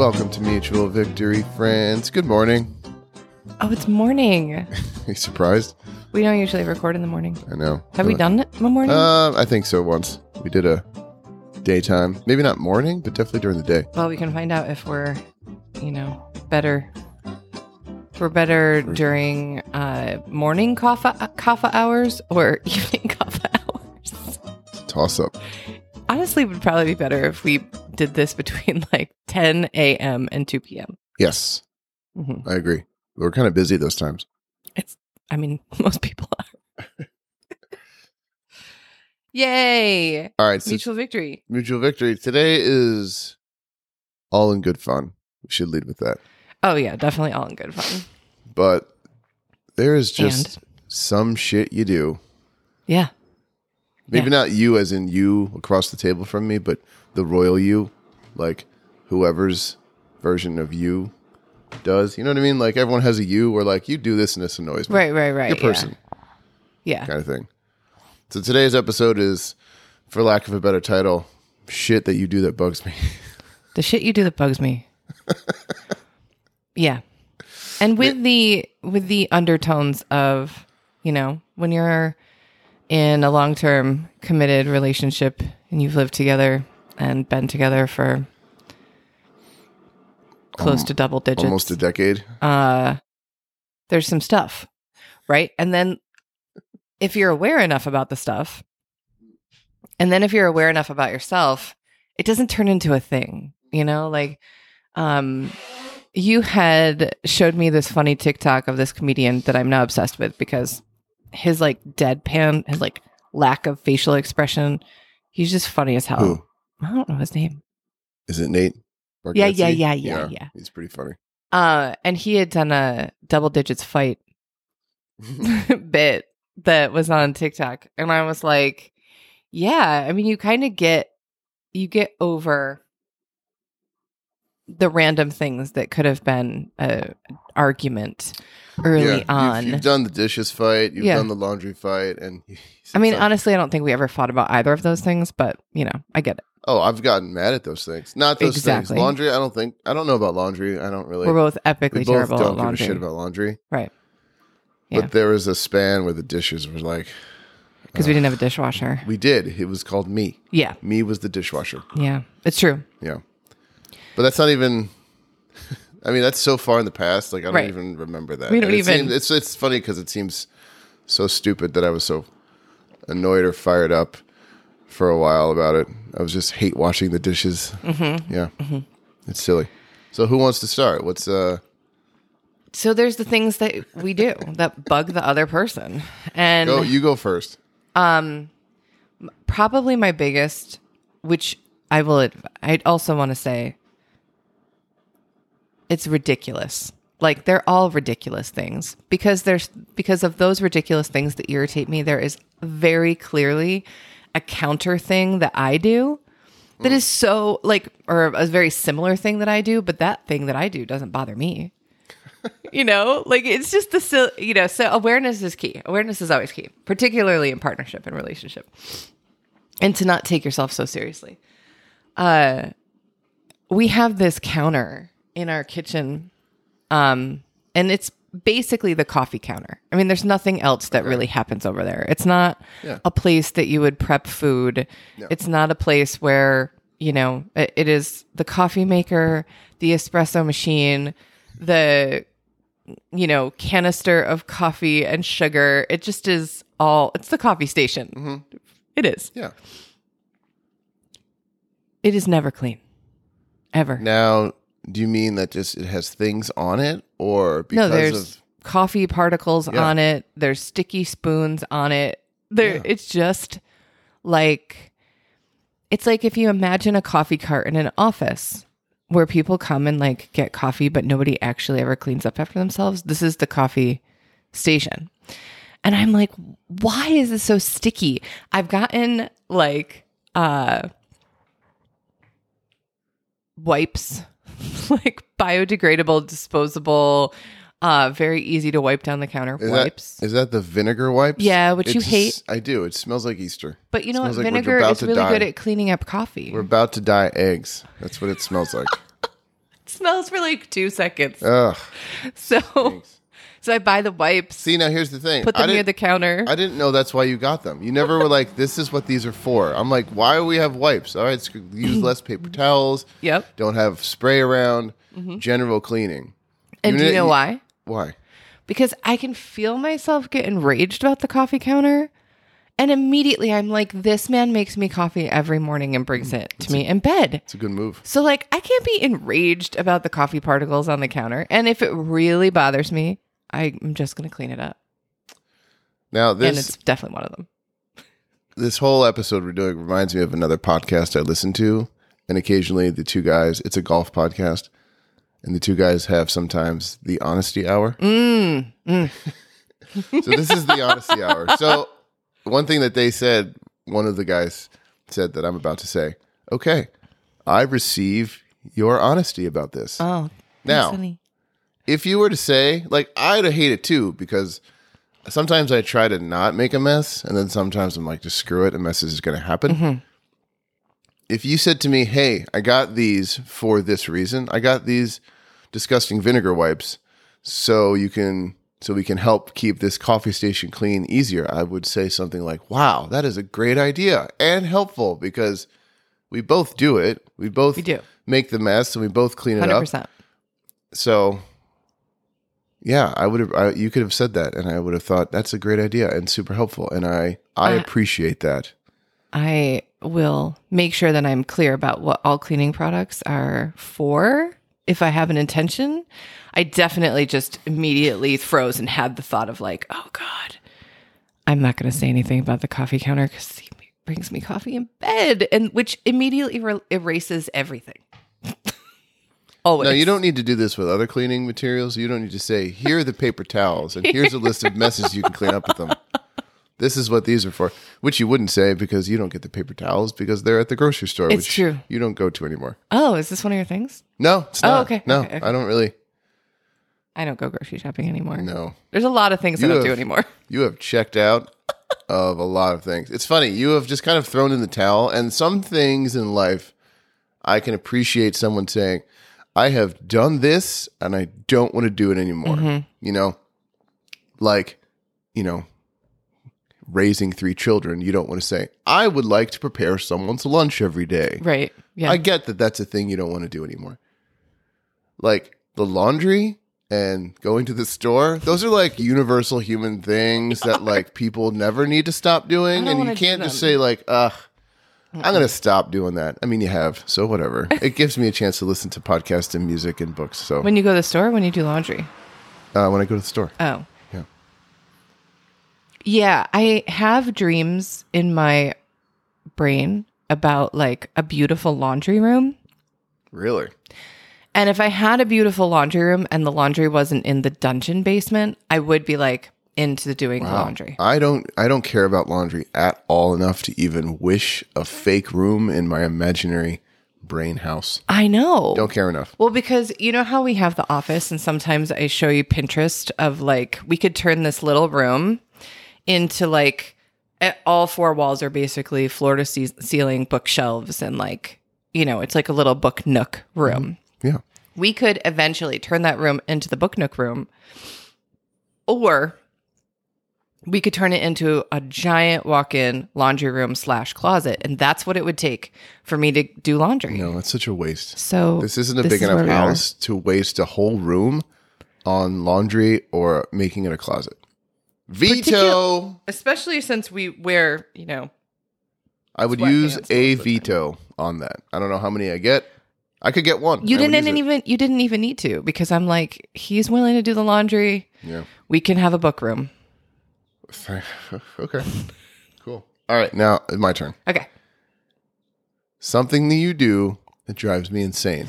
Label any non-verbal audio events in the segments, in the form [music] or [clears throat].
Welcome to Mutual Victory, friends. Good morning. Oh, it's morning. Are [laughs] you surprised? We don't usually record in the morning. I know. Have we done it in the morning? Uh, I think so once. We did a daytime. Maybe not morning, but definitely during the day. well, we can find out if we're, you know, better. If we're better during uh, morning coffee coffee hours or [laughs] evening coffee hours. It's a toss up. Honestly, it would probably be better if we did this between [laughs] like 10 a.m. and 2 p.m. Yes, hmm I agree. We're kind of busy those times. It's, I mean, [laughs] most people are. [laughs] Yay! All right, so Mutual victory. Mutual Victory. Today is all in good fun. We should lead with that. Oh, yeah, definitely all in good fun. But there is just some shit you do. Yeah. Maybe Yeah. not you as in you across the table from me, but the royal you, like whoever's version of you does. You know what I mean? Like everyone has a you or like you do this and this annoys me. Right, right, right. Your yeah. person Yeah. kind of thing. So today's episode is, for lack of a better title, shit that you do that bugs me. [laughs] The shit you do that bugs me. [laughs] yeah. And with the with the undertones of, you know, when you're in a long-term committed relationship and you've lived together and been together for close to double digits. Almost a decade. uh there's some stuff, right? And then if you're aware enough about the stuff, and then if you're aware enough about yourself, it doesn't turn into a thing, you know? Like um you had showed me this funny TikTok of this comedian that I'm now obsessed with because his like deadpan, his like lack of facial expression, he's just funny as hell. Who? I don't know his name. Is it Nate? Yeah, yeah, yeah, yeah, yeah. He's pretty funny. Uh and he had done a double digits fight [laughs] bit that was on TikTok and I was like, yeah, I mean you kind of get you get over the random things that could have been a argument early Yeah, you've- on. You've, done the dishes fight. You've Yeah. done the laundry fight, and [laughs] I mean, honestly, I don't think we ever fought about either of those things, but you know, I get it. oh, I've gotten mad at those things. Not those Exactly. things. Laundry. I don't think. I don't know about laundry. I don't really. We're both we epically both terrible don't at laundry. give a shit about laundry. right. Yeah. But there was a span where the dishes were like, Because we uh, didn't have a dishwasher. we did. It was called me. Yeah. Me was the dishwasher. Yeah. It's true. Yeah. But that's not even. [laughs] I mean, that's so far in the past. Like I don't Right. even remember that. We don't it even- seems- it's it's funny because it seems so stupid that I was so annoyed or fired up for a while about it. I was just hate washing the dishes. Mm-hmm. Yeah, it's silly. So who wants to start? What's uh? So there's the things that we do that bug the other person. And Go. You go first. Um, probably my biggest, which I will, adv- I'd also want to say it's ridiculous. Like they're all ridiculous things because there's because of those ridiculous things that irritate me. There is very clearly a counter thing that I do that is so like, or a very similar thing that I do, but that thing that I do doesn't bother me. [laughs] you know, like it's just the you know. So awareness is key. Awareness is always key, particularly in partnership and relationship and to not take yourself so seriously. Uh, we have this counter in our kitchen, um, and it's basically the coffee counter. I mean, there's nothing else that really happens over there. It's not Yeah. a place that you would prep food. It's not a place where you know it, it is the coffee maker, the espresso machine, the you know canister of coffee and sugar. It just is all. It's the coffee station. It is. Yeah. It is never clean. Ever. Now, do you mean that just it has things on it, or because no, there's of coffee particles Yeah. on it. There's sticky spoons on it. There Yeah. it's just like it's like if you imagine a coffee cart in an office where people come and like get coffee but nobody actually ever cleans up after themselves. This is the coffee station. And I'm like, why is this so sticky? I've gotten like uh wipes, [laughs] like biodegradable, disposable, uh, very easy to wipe down the counter is wipes. that is that the vinegar wipes? Yeah, which you hate. I do. It smells like Easter. but you know what? like Vinegar is really die. good at cleaning up coffee. We're about to dye eggs. That's what it smells like. [laughs] smells for like two seconds. Ugh. So, so I buy the wipes, See, now here's the thing. put them near the counter. I didn't know that's why you got them. You never were like, "This is what these are for." I'm like, "Why do we have wipes?" All right, use [clears throat] less paper towels. Yep. Don't have spray around. Mm-hmm. General cleaning. and do you know why? Why? Because I can feel myself get enraged about the coffee counter. And immediately I'm like, this man makes me coffee every morning and brings hmm. it to me in bed. It's a good move. So, like, I can't be enraged about the coffee particles on the counter. And if it really bothers me, I'm just going to clean it up. Now and it's definitely one of them. [laughs] this whole episode we're doing reminds me of another podcast I listen to, and occasionally the two guys. It's a golf podcast, and the two guys have sometimes the honesty hour. Mm, [laughs] so this is the honesty hour. So one thing that they said, one of the guys said that I'm about to say, okay, I receive your honesty about this. Oh, Now- honey. If you were to say, like, I'd hate it too because sometimes I try to not make a mess, and then sometimes I'm like, just screw it, a mess is going to happen. Mm-hmm. If you said to me, hey, I got these for this reason, I got these disgusting vinegar wipes so you can. So we can help keep this coffee station clean easier. I would say something like, "Wow, that is a great idea and helpful because we both do it. We both We do. make the mess and we both clean it up. 100%. So, yeah, I would have. I, you could have said that, and I would have thought that's a great idea and super helpful, and I I Uh, appreciate that. I will make sure that I'm clear about what all cleaning products are for. If I have an intention, I definitely just immediately froze and had the thought of like, oh God, I'm not going to say anything about the coffee counter because he brings me coffee in bed, and which immediately er- erases everything. Always. No, you don't need to do this with other cleaning materials. You don't need to say here are the paper towels, and here's a list of messes you can clean up with them. This is what these are for, which you wouldn't say because you don't get the paper towels because they're at the grocery store, It's which true. you don't go to anymore. Oh, is this one of your things? No, it's Oh, not. okay, No, okay, okay. I don't really. I don't go grocery shopping anymore. No, There's a lot of things I You don't do have- anymore. [laughs] You have checked out of a lot of things. It's funny. You have just kind of thrown in the towel, and some things in life, I can appreciate someone saying, "I have done this, and I don't want to do it anymore." Mm-hmm. You know, like, you know, raising three children. You don't want to say, "I would like to prepare someone's lunch every day." Right. Yeah. I get that that's a thing you don't want to do anymore. Like the laundry and going to the store, those are like universal human things that like people never need to stop doing. And you can't just say like, ugh, I'm going to stop doing that. I mean, you have, so whatever. [laughs] it gives me a chance to listen to podcasts and music and books. So when you go to the store, when you do laundry. uh, when I go to the store, Oh. Yeah. Yeah, I have dreams in my brain about like a beautiful laundry room. really? And if I had a beautiful laundry room and the laundry wasn't in the dungeon basement, I would be like into doing the laundry. I don't I don't care about laundry at all enough to even wish a fake room in my imaginary brain house. I know. Don't care enough. Well, because you know how we have the office, and sometimes I show you Pinterest of like, we could turn this little room into like, all four walls are basically floor to ce- ceiling bookshelves, and like, you know, it's like a little book nook room. Mm-hmm. Yeah. We could eventually turn that room into the book nook room, or we could turn it into a giant walk in laundry room slash closet. And that's what it would take for me to do laundry. No, that's such a waste. So This isn't a this big is enough where we are. house to waste a whole room on laundry or making it a closet. Veto. especially since we wear, you know, I would use a veto on that. I don't know how many I get. I could get one. you I didn't it. even you didn't even need to because I'm like he's willing to do the laundry. Yeah. We can have a book room. [laughs] okay. Cool. All right. Now it's my turn. Okay. Something that you do that drives me insane.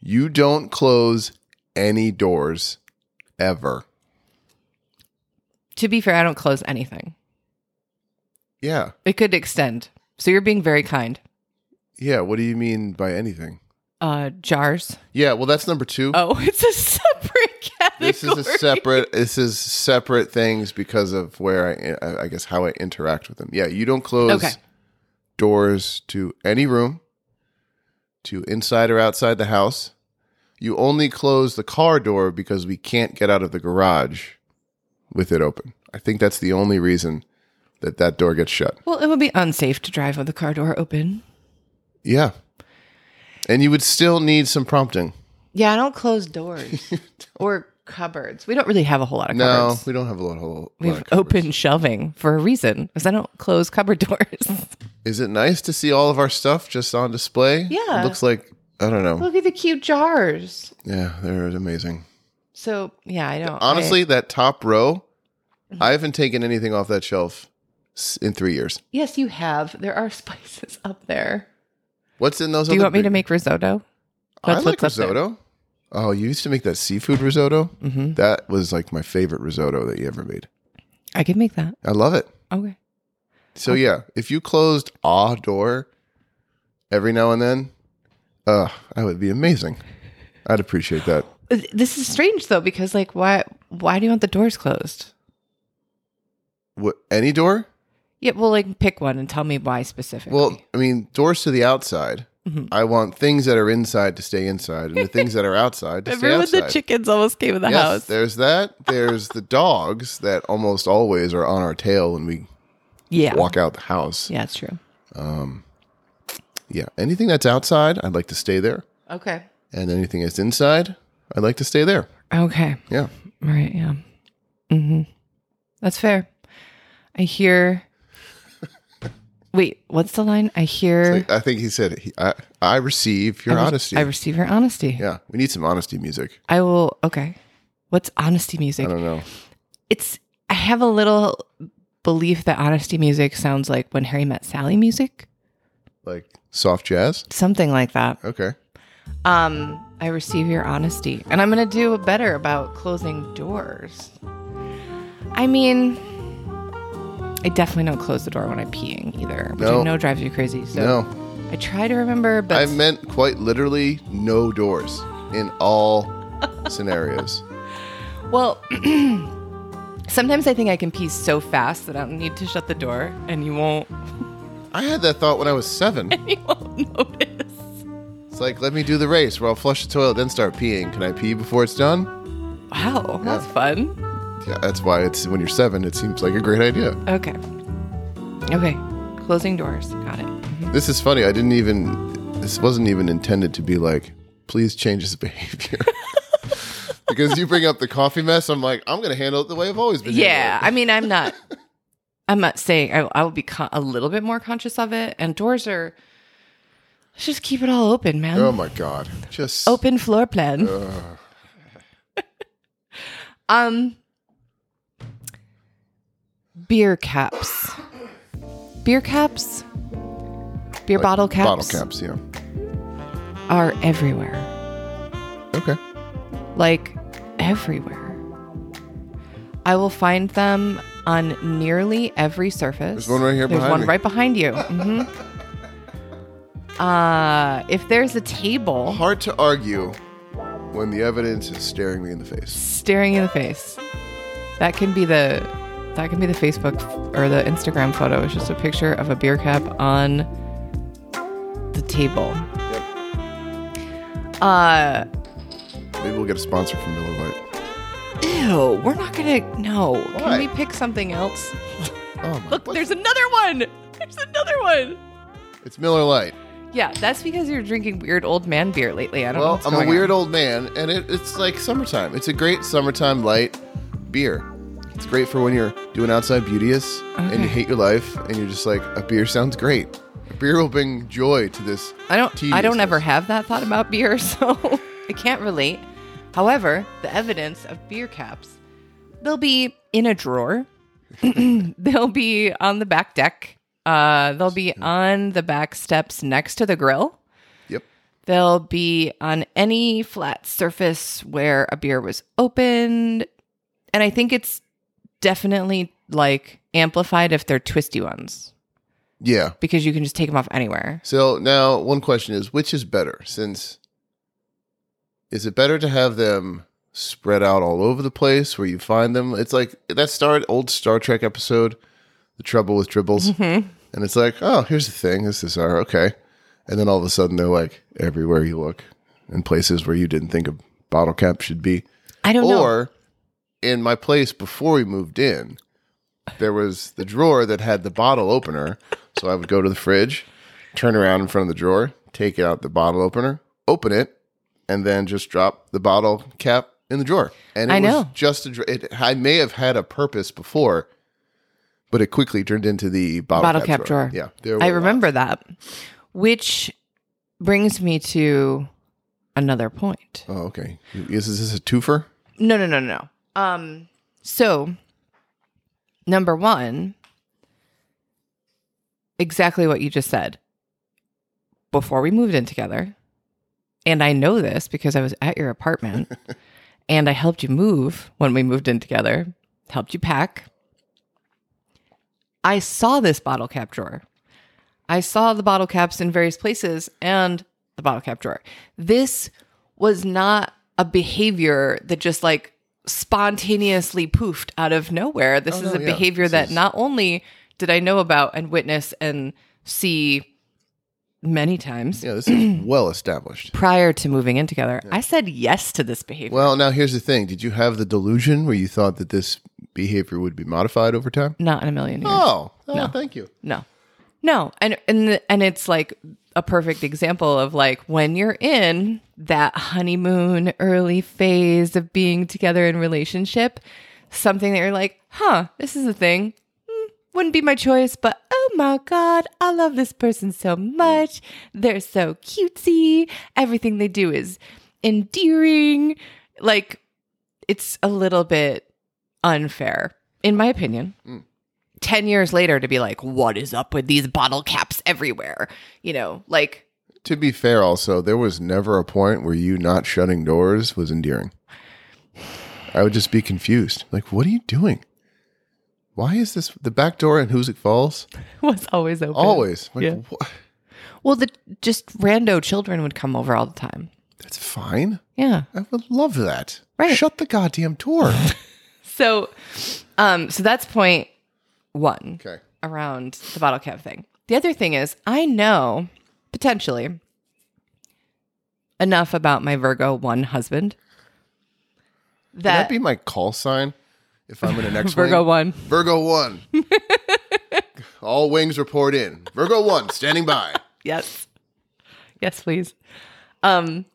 You don't close any doors ever. To be fair, I don't close anything. Yeah. It could extend. So you're being very kind. Yeah. What do you mean by anything? Uh jars. Yeah. Well, that's number two. Oh, [laughs] it's a separate category. this is a separate this is separate things because of where I I guess how I interact with them. Yeah, you don't close Okay. doors to any room, to inside or outside the house, you only close the car door because we can't get out of the garage with it open. I think that's the only reason that that door gets shut. Well, it would be unsafe to drive with the car door open. Yeah. And you would still need some prompting. Yeah, I don't close doors [laughs] or cupboards. We don't really have a whole lot of No, cupboards. we don't have a lot, whole, lot We of cupboards. open shelving for a reason because I don't close cupboard [laughs] doors. Is it nice to see all of our stuff just on display? Yeah. It looks like, I don't know. Look at the cute jars. Yeah, they're amazing. So yeah, I don't Honestly, I- that top row, mm-hmm. I haven't taken anything off that shelf s- in three years. yes, you have. There are [laughs] spices up there. What's in those? Do you want me to make risotto? I like what's up there. risotto. Oh, you used to make that seafood risotto. Mm-hmm. That was like my favorite risotto that you ever made. I can make that. I love it. Okay. So yeah, if you closed a door every now and then, uh, that would be amazing. I'd appreciate that. This is strange though because like why why do you want the doors closed? What any door? Yeah, well, like pick one and tell me why specifically. Well, I mean, doors to the outside. Mhm. I want things that are inside to stay inside, and the things that are outside to [laughs] stay remember when outside. the chickens almost came in the yes, house? there's that. There's the [laughs] dogs that almost always are on our tail when we Yeah, walk out the house. yeah, it's true. Um, Yeah, anything that's outside, I'd like to stay there, Okay, and anything that's inside, I'd like to stay there. okay, Yeah, right, yeah, mm-hmm. That's fair. I hear. Wait, what's the line? I hear. I think he said, he, I, "I receive your I re- honesty." I receive your honesty. yeah, we need some honesty music. I will. Okay, what's honesty music? I don't know. It's. I have a little belief that honesty music sounds like when Harry met Sally music, Like soft jazz. something like that. Okay. Um, I receive your honesty, and I'm gonna do better about closing doors. I mean, I definitely don't close the door when I'm peeing either, which No. I know drives you crazy. So No, I try to remember, but I meant quite literally no doors in all [laughs] scenarios. well, [clears throat] sometimes I think I can pee so fast that I don't need to shut the door, and you won't, I had that thought when I was seven. And [laughs] you won't notice. It's like, let me do the race where I'll flush the toilet, then start peeing. Can I pee before it's done? Wow, that's fun. Yeah, that's why it's when you're seven, it seems like a great idea. Okay, okay, closing doors. Got it. This is funny. I didn't even, this wasn't even intended to be like, please change his [laughs] behavior. because you bring up the coffee mess, I'm like, I'm going to handle it the way I've always been. Yeah, I mean, I'm [laughs] not. I'm not saying I, I will be con- a little bit more conscious of it. And doors are. Let's just keep it all open, man. Oh my God. Just open floor plan. Ugh. [laughs] Um, beer caps. Beer caps. Beer Like bottle caps. Bottle caps, yeah. are everywhere. Okay. like everywhere. I will find them on nearly every surface. There's one right here There's behind one me. right behind you. [laughs] hmm Uh, if there's a table Hard to argue when the evidence is staring me in the face. staring in the face, that can be the that can be the Facebook or the Instagram photo. It's just a picture of a beer cap on the table. Yep. Uh, Maybe we'll get a sponsor from Miller Lite. ew, we're not gonna. No, Why? can we pick something else? [laughs] Oh my! Look, what- there's another one. There's another one. it's Miller Lite. Yeah, that's because you're drinking weird old man beer lately. I don't know. Well, What's I'm a going weird on. old man, and it, it's like summertime. It's a great summertime light beer. It's great for when you're doing outside beauteous and you hate your life, and you're just like, a beer sounds great. A beer will bring joy to this. I don't. I don't ever have that thought about beer, [laughs] so I can't relate. However, the evidence of beer caps, they'll be in a drawer. [laughs] [clears throat] they'll be on the back deck. Uh, they'll be on the back steps next to the grill. Yep. They'll be on any flat surface where a beer was opened. And I think it's definitely like amplified if they're twisty ones Yeah. because you can just take them off anywhere. So now one question is, which is better? Since is it better to have them spread out all over the place where you find them? It's like that Star old Star Trek episode, The Trouble with Tribbles, Mm-hmm. and it's like, oh, here's the thing, this is our okay, and then all of a sudden they're like everywhere you look. in places where you didn't think a bottle cap should be. I don't know. Or in my place before we moved in, there was the drawer that had the bottle opener. So I would go to the fridge, turn around in front of the drawer, take out the bottle opener, open it, and then just drop the bottle cap in the drawer. And it I was know. just a dra- it I may have had a purpose before, but it quickly turned into the bottle, Bottle cap drawer. Yeah. There I were remember that. Which brings me to another point. lots. Oh, okay. Is this a twofer? No, no, no, no, no. Um, so number one, exactly what you just said. Before we moved in together, and I know this because I was at your apartment [laughs] and I helped you move when we moved in together, helped you pack. I saw this bottle cap drawer. I saw the bottle caps in various places and the bottle cap drawer. This was not a behavior that just like spontaneously poofed out of nowhere. This Oh, is no, a yeah. behavior This that is- not only did I know about and witness and see many times Yeah, this is [clears throat] well established. prior to moving in together, I said yes to this behavior. Well, now here's the thing. Did you have the delusion where you thought that this behavior would be modified over time? not in a million years. Oh, oh thank you. No. No. And and and it's like a perfect example of like when you're in that honeymoon early phase of being together in relationship, something that you're like, "Huh, this is a thing." Hmm, wouldn't be my choice, but oh my god, I love this person so much. They're so cutesy. Everything they do is endearing. Like it's a little bit unfair in my opinion. 10 years later to be like, what is up with these bottle caps everywhere? You know, like, To be fair, also, there was never a point where you not shutting doors was endearing. I would just be confused. Like, what are you doing? Why is this the back door in Hoosick Falls? [laughs] was always open. Always. Like, Yeah. wha- Well, the just rando children would come over all the time. That's fine. Yeah. I would love that. Right. Shut the goddamn door. [laughs] So, um, so that's point one okay. around the bottle cap thing. The other thing is, I know potentially enough about my Virgo one husband that, that be my call sign if I'm in an [laughs] X Virgo one. Virgo 1. [laughs] All wings report in. Virgo 1, standing by. Yes. Yes, please. Um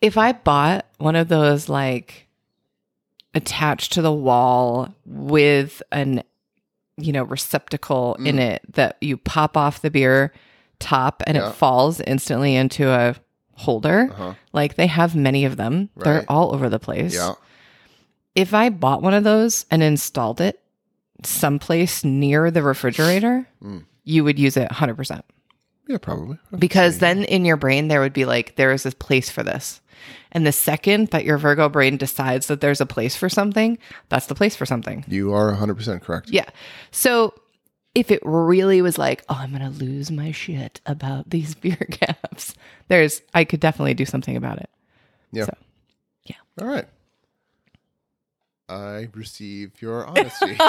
if I bought one of those like attached to the wall with an you know receptacle in it that you pop off the beer top and Yeah. it falls instantly into a holder. Uh-huh. Like they have many of them. They're all over the place. Yeah. If I bought one of those and installed it someplace near the refrigerator, Mm. you would use it 100% Yeah, probably. because then in your brain there would be like there is a place for this and the second that your virgo brain decides that there's a place for something that's the place for something You are 100% correct. yeah so if it really was like oh i'm gonna lose my shit about these [laughs] beer caps there's i could definitely do something about it Yeah. So, yeah. All right. I receive your honesty. [laughs]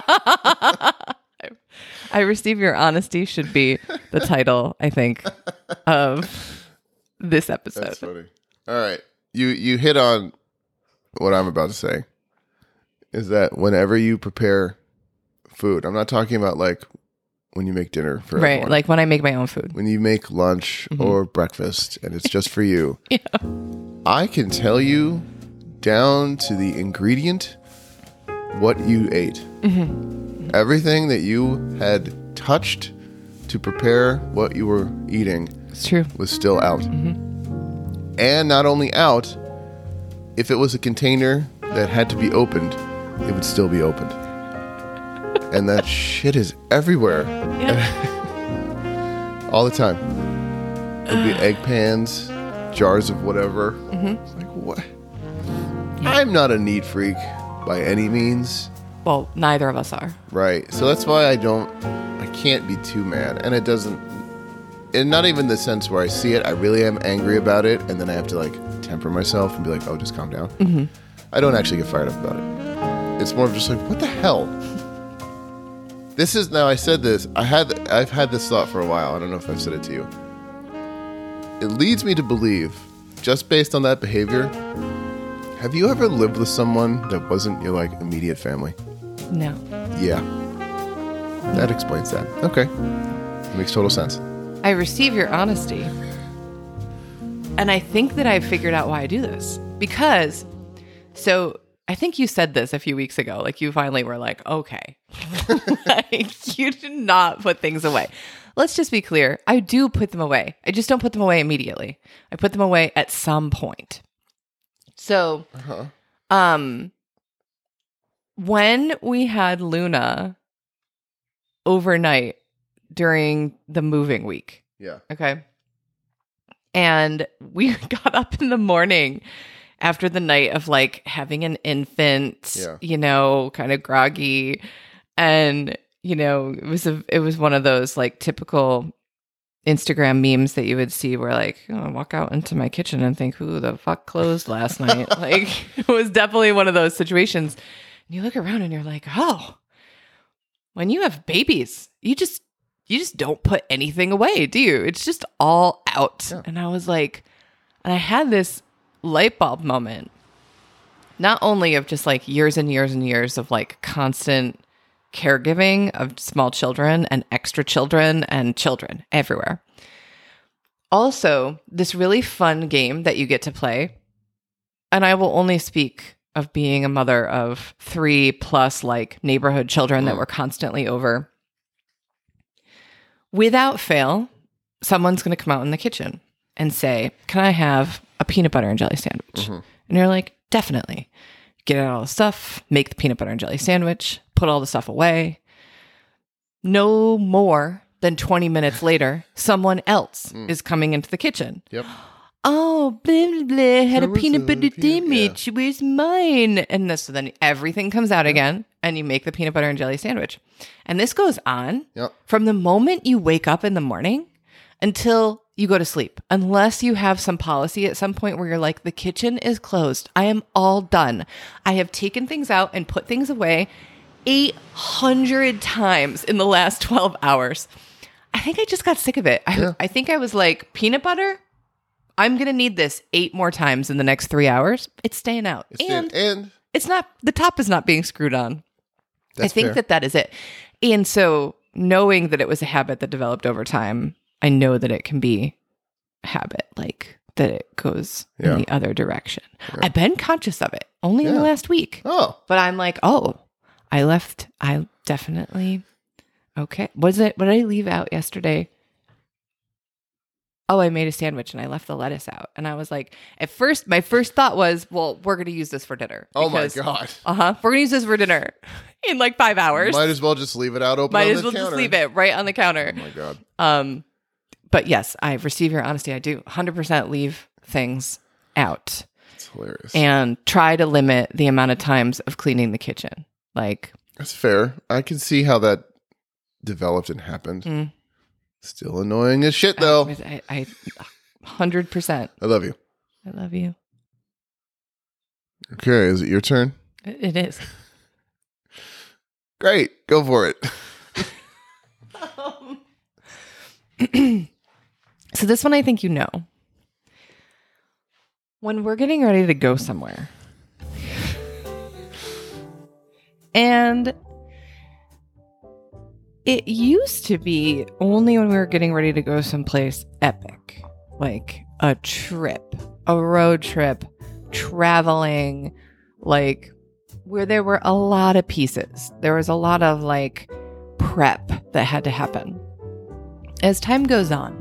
i receive your honesty should be the title i think of this episode That's funny. All right. You you hit on what I'm about to say. Is that whenever you prepare food, I'm not talking about like when you make dinner for right everyone. like when i make my own food when you make lunch mm-hmm. or breakfast and it's just for you. [laughs] Yeah. I can tell you down to the ingredient what you ate. Mm-hmm. Everything that you had touched to prepare what you were eating it's true was still out. Mm-hmm. And not only out, if it was a container that had to be opened, it would still be opened. [laughs] and that shit is everywhere. [laughs] All the time. It'll be egg pans, jars of whatever. Mm-hmm. It's like, what? I'm not a neat freak by any means. well neither of us are Right. So that's why I don't I can't be too mad. And it doesn't and not even the sense where I see it, I really am angry about it, and then I have to like temper myself and be like, oh just calm down. Mm-hmm. I don't actually get fired up about it. It's more of just like, what the hell? This is now I said this, I had I've had this thought for a while. I don't know if I've said it to you. it leads me to believe, just based on that behavior, have you ever lived with someone that wasn't your like immediate family? No. Yeah. That explains that. Okay. It makes total sense. I receive your honesty. And I think that I've figured out why I do this. Because, so I think you said this a few weeks ago. Like, you finally were like, okay. [laughs] like, you do not put things away. Let's just be clear. I do put them away. I just don't put them away immediately. I put them away at some point. So, Uh-huh. um, when we had Luna overnight during the moving week, Yeah. okay, and we [laughs] got up in the morning after the night of like having an infant, Yeah. you know, kind of groggy, and you know, it was a it was one of those like typical Instagram memes that you would see where like oh, I walk out into my kitchen and think who the fuck closed last night [laughs] like it was definitely one of those situations. And you look around and you're like oh when you have babies you just you just don't put anything away do you it's just all out Yeah. and I was like and I had this light bulb moment not only of just like years and years and years of like constant caregiving of small children and extra children and children everywhere. Also, this really fun game that you get to play. And I will only speak of being a mother of three plus like neighborhood children that mm. were constantly over. Without fail, someone's going to come out in the kitchen and say, Can I have a peanut butter and jelly sandwich? And you're like, Definitely. Get out all the stuff, make the peanut butter and jelly sandwich, put all the stuff away. No more than 20 minutes [laughs] later, someone else is coming into the kitchen. Yep. [gasps] Oh, blah, blah, blah, had a peanut butter sandwich. Where's mine? And this, so then everything comes out again, and you make the peanut butter and jelly sandwich. And this goes on Yep. from the moment you wake up in the morning until you go to sleep, unless you have some policy at some point where you're like, the kitchen is closed. I am all done. I have taken things out and put things away 800 times in the last 12 hours. I think I just got sick of it. I, Yeah. I think I was like, peanut butter? I'm going to need this eight more times in the next three hours. It's staying out. It's and and it's not, the top is not being screwed on. That's I think fair. that that is it. And so, knowing that it was a habit that developed over time, I know that it can be a habit, like that it goes Yeah. in the other direction. I've been conscious of it only in the last week, Oh, but I'm like, oh, I left. I definitely okay. Was it? What did I leave out yesterday? Oh, I made a sandwich and I left the lettuce out. And I was like, at first, my first thought was, well, we're going to use this for dinner. oh my god! [laughs] Uh huh. We're going to use this for dinner [laughs] in like five hours. Might as well just leave it out open. Might as well just leave it right on the counter. Oh my god! Um, but yes, I receive your honesty. I do 100% leave things out It's hilarious. and try to limit the amount of times of cleaning the kitchen. Like, That's fair. I can see how that developed and happened. Mm. Still annoying as shit, though. I, I, 100%. I love you. I love you. Okay, is it your turn? It it is. [laughs] Great, go for it. [laughs] [clears throat] so this one I think you know. When we're getting ready to go somewhere. And it used to be only when we were getting ready to go someplace epic, like a trip, a road trip, traveling, like where there were a lot of pieces. There was a lot of like prep that had to happen. As time goes on,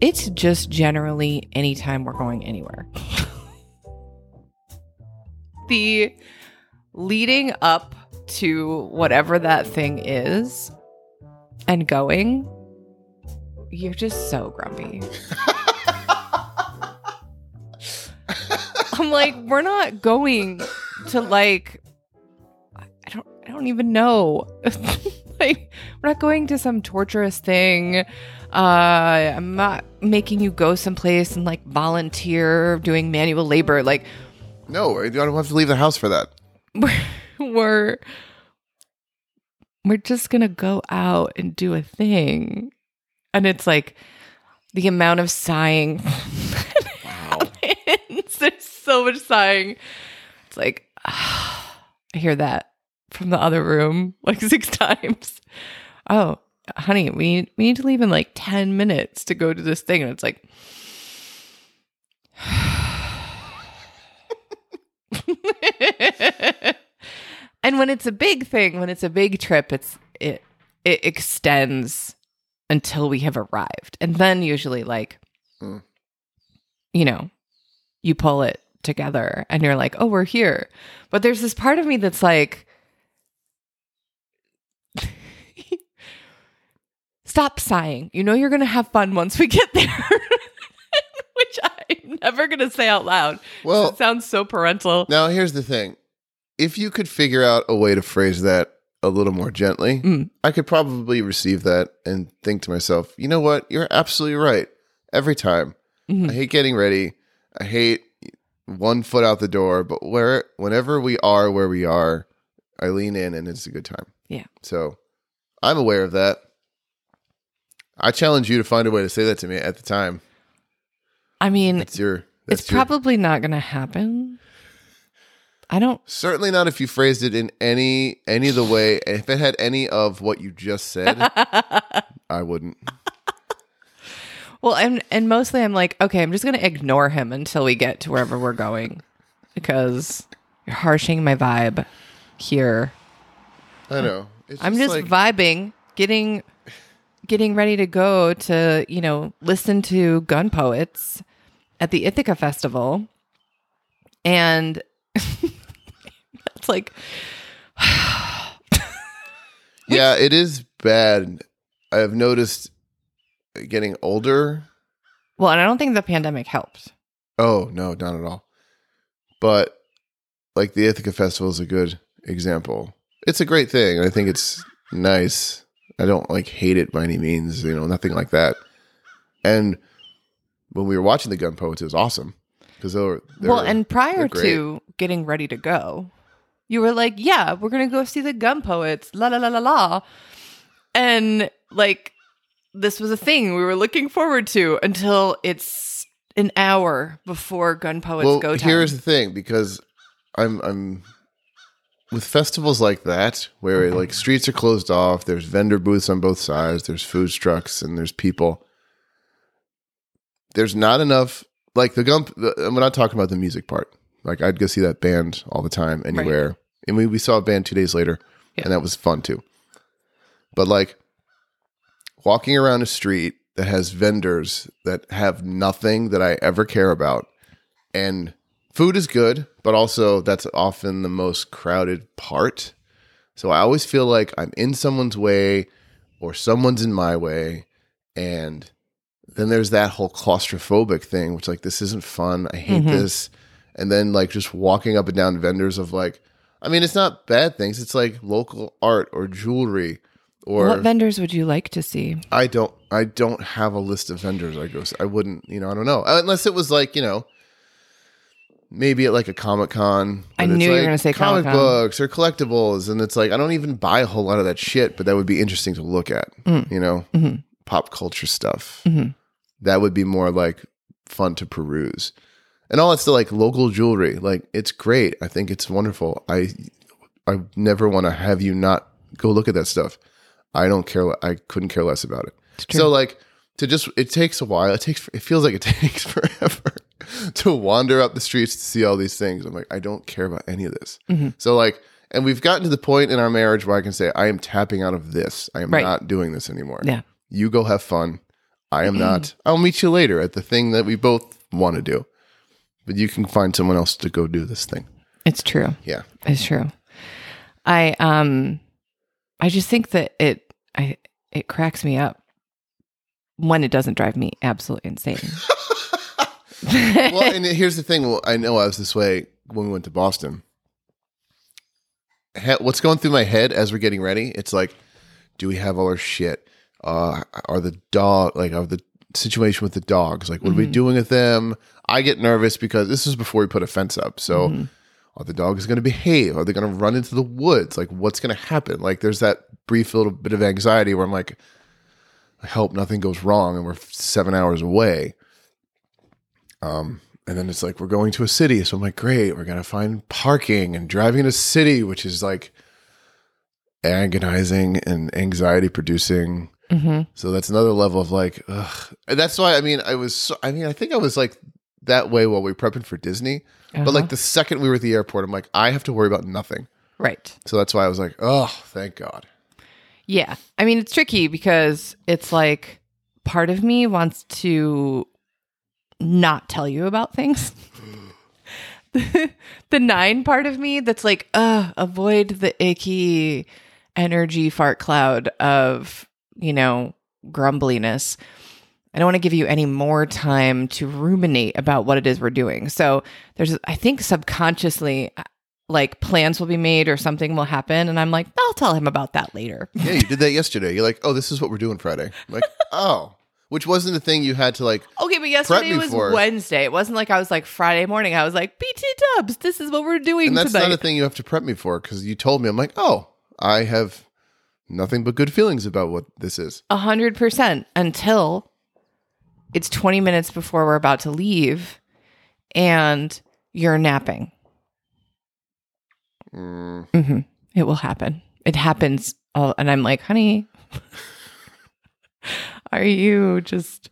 it's just generally anytime we're going anywhere. [laughs] the leading up to whatever that thing is and going, you're just so grumpy. I'm like, we're not going to like I don't I don't even know. [laughs] like we're not going to some torturous thing. Uh I'm not making you go someplace and like volunteer doing manual labor. Like No, I don't have to leave the house for that. [laughs] [laughs] we're we're, just gonna go out and do a thing. And it's like the amount of sighing. [laughs] Wow. [laughs] There's so much sighing. It's like [sighs] I hear that from the other room like six times. Oh, honey, we we need to leave in like ten minutes to go to this thing, and it's like. [sighs] and when it's a big thing, when it's a big trip, it's it it extends until we have arrived. And then usually like Mm. you know, you pull it together and you're like, "Oh, we're here." But there's this part of me that's like [laughs] Stop sighing. You know you're going to have fun once we get there. [laughs] Which I'm never going to say out loud. Well, it sounds so parental. now here's the thing. If you could figure out a way to phrase that a little more gently, Mm. I could probably receive that and think to myself, you know what? You're absolutely right. Every time. Mhm. I hate getting ready. I hate one foot out the door, but where whenever we are where we are, I lean in and it's a good time. Yeah. So I'm aware of that. I challenge you to find a way to say that to me at the time. I mean, It's your that's it's your- probably not going to happen. I don't certainly not if you phrased it in any any of the way if it had any of what you just said, [laughs] I wouldn't. Well, and and mostly I'm like, okay, I'm just gonna ignore him until we get to wherever we're going, because you're harshing my vibe here. I know. It's I'm just like, vibing, getting getting ready to go to you know listen to gun poets at the Ithaca Festival, and [laughs] it's like [sighs] Yeah, it is bad. I've noticed getting older. well, and I don't think the pandemic helped. Oh, no, not at all. But like the Ithaca Festival is a good example. It's a great thing. I think it's nice. I don't like hate it by any means, you know, nothing like that. And when we were watching the Gun Poets, it was awesome because they were well, and prior to getting ready to go, you were like, "Yeah, we're gonna go see the Gun Poets." La la la la la, and like this was a thing we were looking forward to until it's an hour before Gun Poets well, go time. here's the thing because I'm I'm with festivals like that where Mm-hmm. like streets are closed off, there's vendor booths on both sides, there's food trucks, and there's people. There's not enough like the gump. The, I'm not talking about the music part. Like I'd go see that band all the time, anywhere, and we we saw a band two days later, Yeah. and that was fun too. But like walking around a street that has vendors that have nothing that I ever care about, and food is good, but also that's often the most crowded part. So I always feel like I'm in someone's way or someone's in my way. And then there's that whole claustrophobic thing, which like, this isn't fun. I hate Mhm. this. And then like just walking up and down vendors of like, I mean, it's not bad things. It's like local art or jewelry or what vendors would you like to see? I don't I don't have a list of vendors I go I wouldn't, you know, I don't know. Unless it was like, you know, maybe at like a Comic Con. I knew you were gonna say comic Comic-Con. books or collectibles and it's like I don't even buy a whole lot of that shit, but that would be interesting to look at, Mm. you know. Mhm. Pop culture stuff. Mhm. That would be more like fun to peruse. And all it's the like local jewelry. Like it's great. I think it's wonderful. I I never want to have you not go look at that stuff. I don't care. I couldn't care less about it. So like to just it takes a while. It takes it feels like it [laughs] takes forever [laughs] to wander up the streets to see all these things. I'm like I don't care about any of this. Mhm. So like and we've gotten to the point in our marriage where I can say I am tapping out of this. I am Right. not doing this anymore. Yeah. You go have fun. I am not. I'll meet you later at the thing that we both want to do. But you can find someone else to go do this thing. It's true. Yeah. It's true. I um I just think that it I it cracks me up when it doesn't drive me absolutely insane. [laughs] [laughs] well, and here's the thing. Well, I know I was this way when we went to Boston. He- What's going through my head as we're getting ready? It's like, do we have all our shit? Uh, are the dog like are the situation with the dogs? Like, what are we doing with them? I get nervous because this is before we put a fence up. So, are the dogs going to behave? Are they going to run into the woods? Like, what's going to happen? Like, there's that brief little bit of anxiety where I'm like, I hope nothing goes wrong and we're seven hours away. Um, and then it's like we're going to a city, so I'm like, great, we're gonna find parking and driving in a city, which is like agonizing and anxiety producing. Mm-hmm. So that's another level of like, ugh. And that's why I mean, I was, so, I mean, I think I was like that way while we were prepping for Disney. Uh-huh. But like the second we were at the airport, I'm like, I have to worry about nothing. right. So that's why I was like, oh, thank God. Yeah. I mean, it's tricky because it's like part of me wants to not tell you about things. [laughs] the nine part of me that's like, uh, avoid the icky energy fart cloud of, you know, grumbliness. I don't want to give you any more time to ruminate about what it is we're doing. So there's, I think subconsciously, uh, like plans will be made or something will happen. And I'm like, I'll tell him about that later. [laughs] Yeah, you did that yesterday. You're like, oh, this is what we're doing Friday. I'm like, [laughs] oh, which wasn't a thing you had to like. Okay, but yesterday was for. Wednesday. It wasn't like I was like Friday morning. I was like, BT Dubs, this is what we're doing And that's tonight. not a thing you have to prep me for because you told me. I'm like, oh, I have nothing but good feelings about what this is. A hundred percent until it's 20 minutes before we're about to leave and you're napping. Mm, hmm It will happen. It happens. All, and I'm like, honey, [laughs] are you just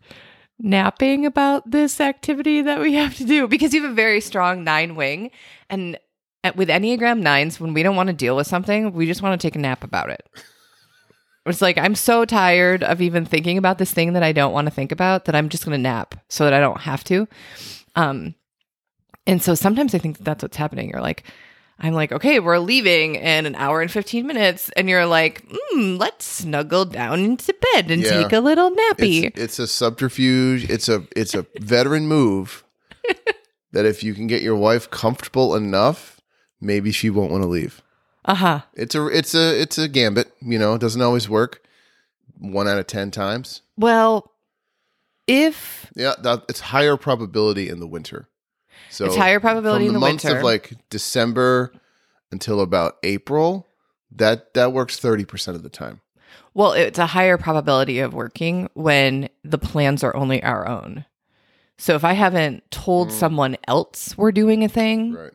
napping about this activity that we have to do? Because you have a very strong nine wing. And at, with Enneagram nines, when we don't want to deal with something, we just want to take a nap about it. It's like, I'm so tired of even thinking about this thing that I don't want to think about that I'm just going to nap so that I don't have to. Um, and so sometimes I think that that's what's happening. You're like, I'm like, okay, we're leaving in an hour and 15 minutes. And you're like, mm, let's snuggle down into bed and Yeah. take a little nappy. it's, it's a subterfuge. It's a it's a veteran move [laughs] that if you can get your wife comfortable enough, maybe she won't want to leave. Uh huh. It's a it's a it's a gambit. You know, it doesn't always work. One out of ten times. Well, if Yeah, that, it's higher probability in the winter. So it's higher probability in the, the months winter. of like December until about April, that that works thirty percent of the time. well, it's a higher probability of working when the plans are only our own. So if I haven't told someone else we're doing a thing, Right.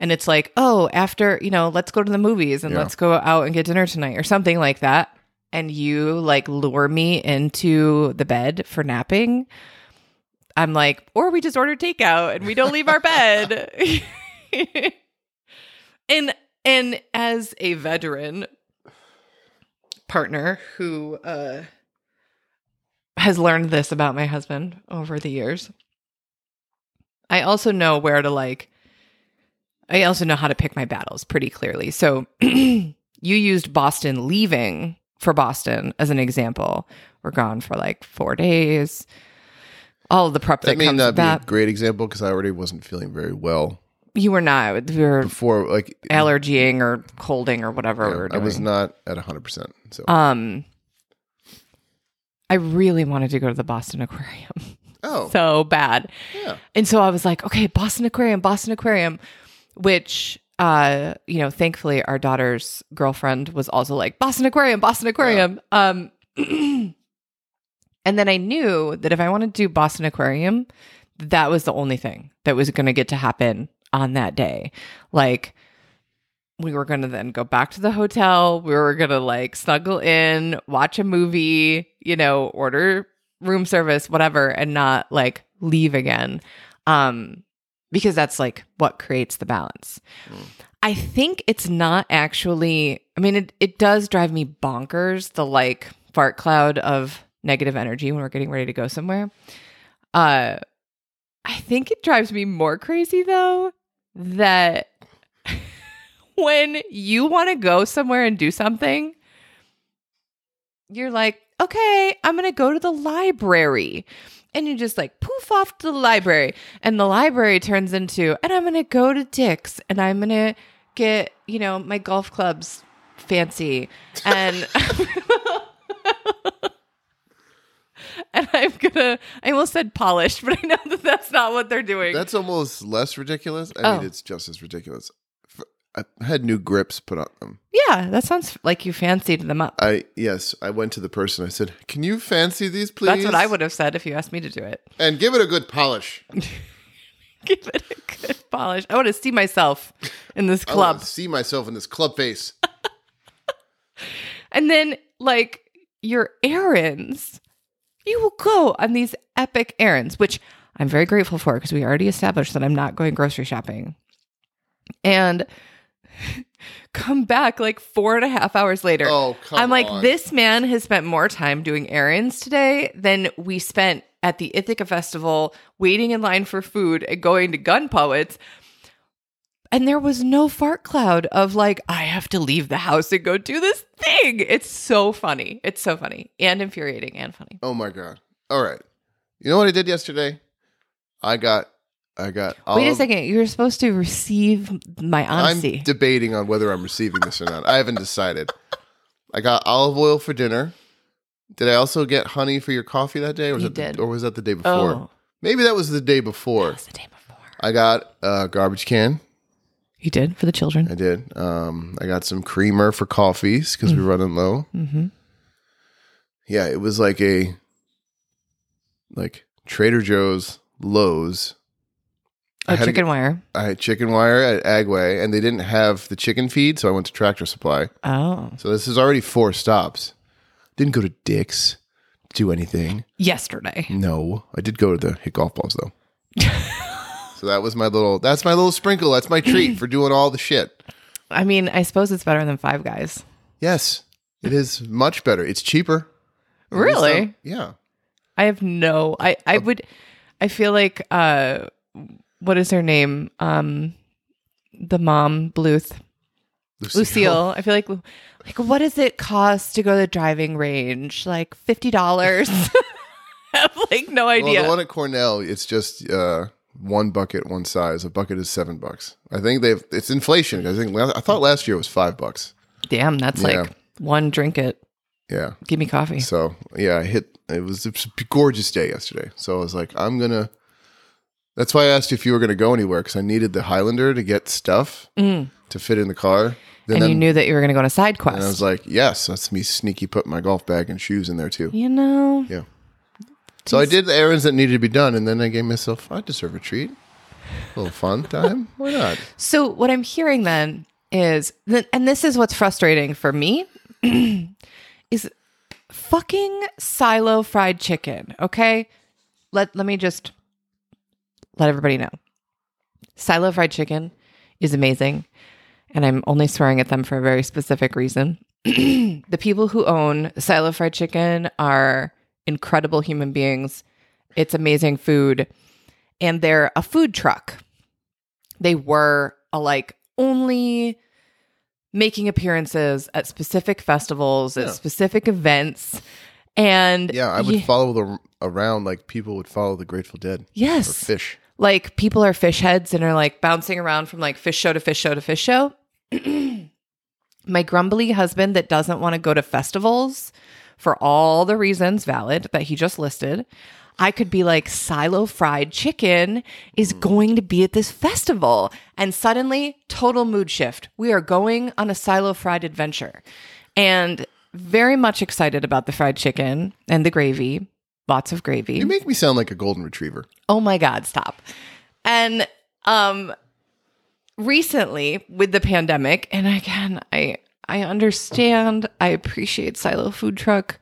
And it's like, oh, after, you know, let's go to the movies and Yeah. let's go out and get dinner tonight or something like that. And you like lure me into the bed for napping. I'm like, or we just order takeout and we don't leave our bed. [laughs] and and as a veteran partner who uh has learned this about my husband over the years, I also know where to like I also know how to pick my battles pretty clearly. So [clears throat] you used Boston leaving for Boston as an example. We're gone for like four days. All of the prep that, That may comes not with be a great example because I already wasn't feeling very well You were not. We were before. Like allergying or colding or whatever we were I doing. was not at hundred percent. So um, I really wanted to go to the Boston Aquarium oh [laughs] so bad. yeah, And so I was like, okay, Boston Aquarium, Boston Aquarium, which uh, you know, thankfully our daughter's girlfriend was also like Boston Aquarium, Boston Aquarium. Um [clears throat] and then I knew that if I wanted to do Boston Aquarium, that was the only thing that was going to get to happen on that day. Like we were going to then go back to the hotel. We were going to like snuggle in, watch a movie, you know, order room service, whatever, and not like leave again. Um, because that's like what creates the balance. I think it's not actually, I mean, it, it does drive me bonkers, the like fart cloud of negative energy when we're getting ready to go somewhere. Uh, I think it drives me more crazy though that [laughs] when you want to go somewhere and do something, you're like, okay, I'm going to go to the library. And you just like poof off to the library. And the library turns into, and I'm to go to Dick's and I'm to get, you know, my golf clubs fancy. And. [laughs] And I'm gonna, I almost said polished, but I know that that's not what they're doing. that's almost less ridiculous. I Oh. mean, it's just as ridiculous. I had new grips put on them. Yeah, that sounds like you fancied them up. I yes, I went to the person. I said, "Can you fancy these, please?" That's what I would have said if you asked me to do it. And give it a good polish. [laughs] Give it a good polish. I want to see myself in this club. see myself in this club face. [laughs] And then, like, your errands, you will go on these epic errands, which I'm very grateful for because we already established that I'm not going grocery shopping. And [laughs] come back like four and a half hours later. Oh, come I'm like, on. this man has spent more time doing errands today than we spent at the Ithaca Festival, waiting in line for food and going to gun poets. And there was no fart cloud of like, I have to leave the house and go do this thing. It's so funny. It's so funny and infuriating and funny. Oh my god! All right, you know what I did yesterday? I got, I got. Wait a second. You're supposed to receive my honesty. I'm debating on whether I'm receiving this or not. I haven't decided. I got olive oil for dinner. Did I also get honey for your coffee that day, or was You it the- did. or was that the day before? oh, Maybe that was the day before. that was the day before. I got a garbage can. You did for the children. I did. Um, I got some creamer for coffees because we're running low. Mm-hmm. Yeah, it was like a like Trader Joe's, Lowe's. Oh, chicken wire. I had chicken wire at Agway, and they didn't have the chicken feed, so I went to Tractor Supply. Oh, So this is already four stops. Didn't go to Dick's, to do anything. yesterday. No, I did go to the hit golf balls though. [laughs] so that was my little. That's my little sprinkle. That's my treat for doing all the shit. I mean, I suppose it's better than Five Guys. Yes, it is much better. It's cheaper. Really? Yeah. I have no. I I would. I feel like. uh What is her name? Um, the mom Bluth. Lucille. I feel like like what does it cost to go to the driving range? Like fifty dollars. [laughs] I have like no Well, idea. the one at Cornell, it's just uh, one bucket, one size. A bucket is seven bucks. I think they've. It's inflation. I think. I thought last year was five bucks. Damn, that's Yeah. like one drink it. Yeah. Give me coffee. So yeah, I hit. It was a gorgeous day yesterday. So I was like, I'm gonna. That's why I asked you if you were gonna go anywhere because I needed the Highlander to get stuff mm. to fit in the car. Then, and you knew that you were going to go on a side quest. and I was like, yes, that's me sneaky putting my golf bag and shoes in there too. you know, Yeah. So I did the errands that needed to be done, and then I gave myself, I deserve a treat. A little fun time. [laughs] Why not? So what I'm hearing then is that, and this is what's frustrating for me, [clears throat] is fucking silo fried chicken. Okay, let let me just let everybody know. Silo fried chicken is amazing, and I'm only swearing at them for a very specific reason. [clears throat] the people who own Silo Fried Chicken are incredible human beings. It's amazing food, and they're a food truck they were a, like only making appearances at specific festivals at specific events and Yeah, I would follow them around like people would follow the Grateful Dead or yes Phish. Like people are Phish heads and are like bouncing around from like Phish show to Phish show to Phish show [clears throat] my grumbly husband that doesn't want to go to festivals for all the reasons valid that he just listed I could be like silo fried chicken is hmm. going to be at this festival and suddenly total mood shift. We are going on a silo fried adventure and very much excited about the fried chicken and the gravy. Lots of gravy. You make me sound like a golden retriever. Oh my god, stop. And um recently with the pandemic and again I I understand, I appreciate Silo Food Truck.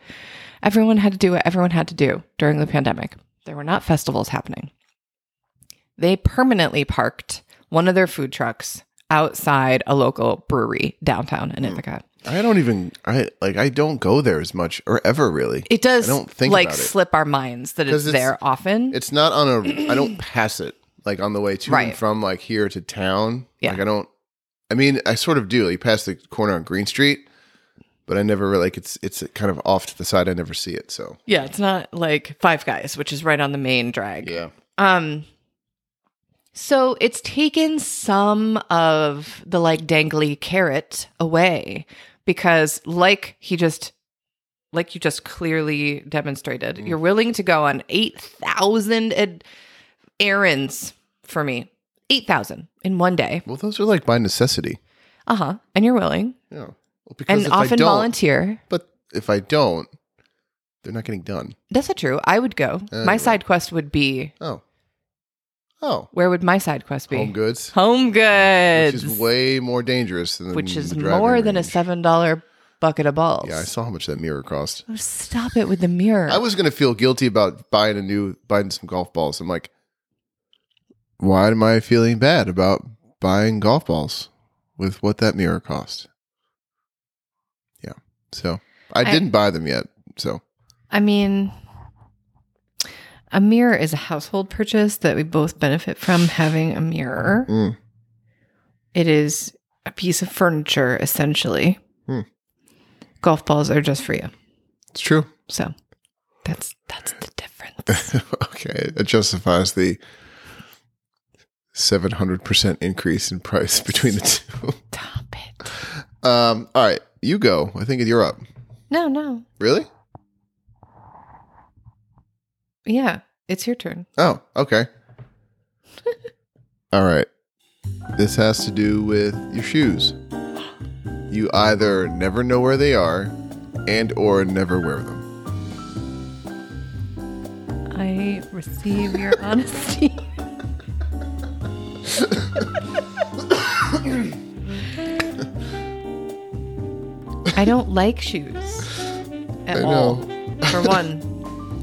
Everyone had to do what everyone had to do during the pandemic. There were not festivals happening. They permanently parked one of their food trucks outside a local brewery downtown in Ithaca. I don't even I like I don't go there as much or ever really. It does I don't think like slip our minds that it's, it's- there often. It's not on a I don't [clears throat] pass it like on the way to Right. and from like here to town. Yeah. Like I don't I mean, I sort of do. You pass the corner on Green Street, but I never really like it's it's kind of off to the side. I never see it. So yeah, it's not like Five Guys, which is right on the main drag. yeah. Um so it's taken some of the like dangly carrot away because like he just like you just clearly demonstrated, you're willing to go on 8,000 ad- errands for me. 8,000 in one day. Well, those are like by necessity. Uh huh. And you're willing Yeah. Well, and if I often volunteer. But if I don't, they're not getting done. That's not true. I would go. Uh, my side quest would be Oh. Oh. where would my side quest be? Home goods. Home goods. Which is way more dangerous than which is more than a seven dollar bucket of balls. Yeah, I saw how much that mirror cost. Oh, Stop it with the mirror. I was gonna feel guilty about buying a new buying some golf balls. I'm like, why am I feeling bad about buying golf balls with what that mirror cost? Yeah. So I, I- didn't buy them yet. So I mean, a mirror is a household purchase that we both benefit from having a mirror. mm, It is a piece of furniture, essentially. Hmm. Golf balls are just for you. it's true. So that's that's the difference. [laughs] okay. It justifies the seven hundred percent increase in price between the two. Stop it. Um, all right, you go. I think you're up. No, no. Really? Yeah, it's your turn. Oh, okay. [laughs] All right. This has to do with your shoes. You either never know where they are and or never wear them. I receive your [laughs] honesty. [laughs] I don't like shoes at I all. know. For one,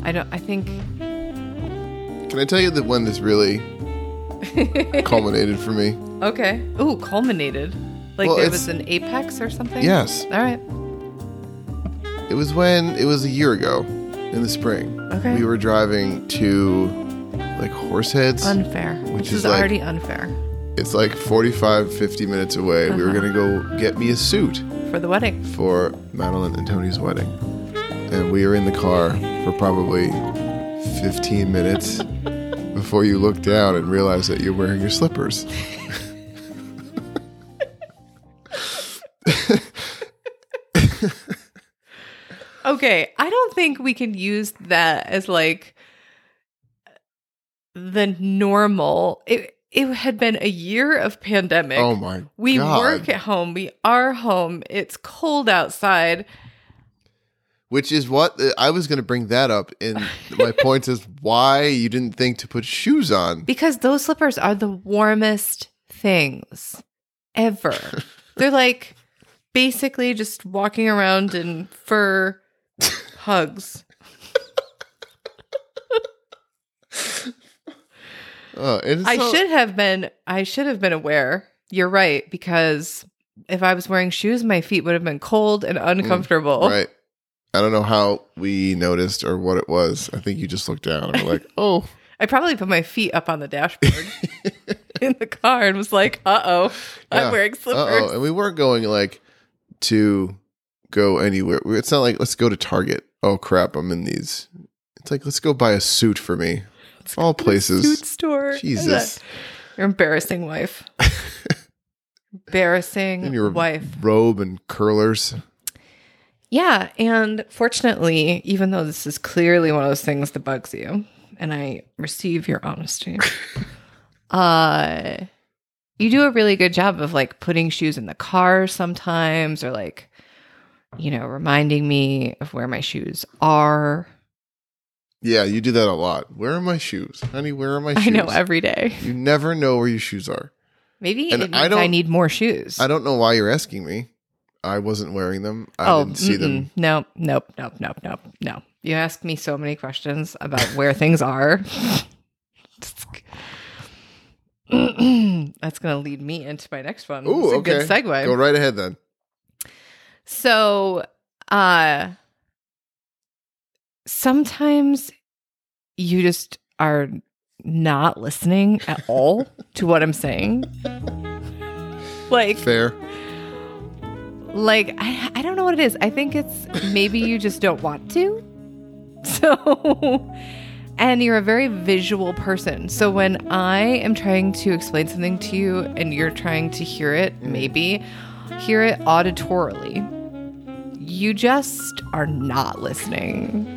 I don't. I think Can I tell you the one that's really [laughs] culminated for me? okay. Ooh, culminated. Like Well, there was an apex or something. Yes. All right. It was when it was a year ago in the spring. Okay. We were driving to like Horseheads. Unfair. Which this is is, like- already unfair it's like 45 50 minutes away. We were Uh-huh. going to go get me a suit. for the wedding. for Madeline and Tony's wedding. And we were in the car for probably 15 minutes before you look down and realize that you're wearing your slippers. Okay, I don't think we can use that as like the normal. It it had been a year of pandemic. Oh my we god. work at home. We are home. It's cold outside. Which is what uh, I was going to bring that up in [laughs] my point is why you didn't think to put shoes on. Because those slippers are the warmest things ever. [laughs] They're like basically just walking around in fur hugs. [laughs] Oh, and I not- should have been I should have been aware. You're right because if I was wearing shoes, my feet would have been cold and mm, uncomfortable. Right. I don't know how we noticed or what it was. I think you just looked down and were like, "Oh, [laughs] I probably put my feet up on the dashboard [laughs] in the car and was like, "Uh oh, Yeah. I'm wearing slippers." Uh-oh. And we weren't going like to go anywhere. It's not like let's go to Target. Oh crap, I'm in these. It's like let's go buy a suit for me. All places. Suit store. Jesus. You're embarrassing wife. [laughs] embarrassing And your wife. robe and curlers. Yeah, and fortunately, even though this is clearly one of those things that bugs you, and I receive your honesty, [laughs] uh you do a really good job of like putting shoes in the car sometimes or like you know, reminding me of where my shoes are. Yeah, you do that a lot. Where are my shoes? Honey, where are my shoes? [laughs] I know every day. You never know where your shoes are. Maybe And I I, don't- need more shoes. I don't know why you're asking me. I wasn't wearing them. I oh, didn't see them. mm-mm. Nope, nope, nope, nope, nope, no. You ask me so many questions about where things are. [laughs] That's going to lead me into my next one. Ooh, it's a okay. good segue. Go right ahead then. So, uh sometimes you just are not listening at all to what I'm saying. [laughs] Like Fair. Like I, I don't know what it is. I think it's maybe you just don't want to. [laughs] So and you're a very visual person. So when I am trying to explain something to you and you're trying to hear it, maybe hear it auditorily, you just are not listening.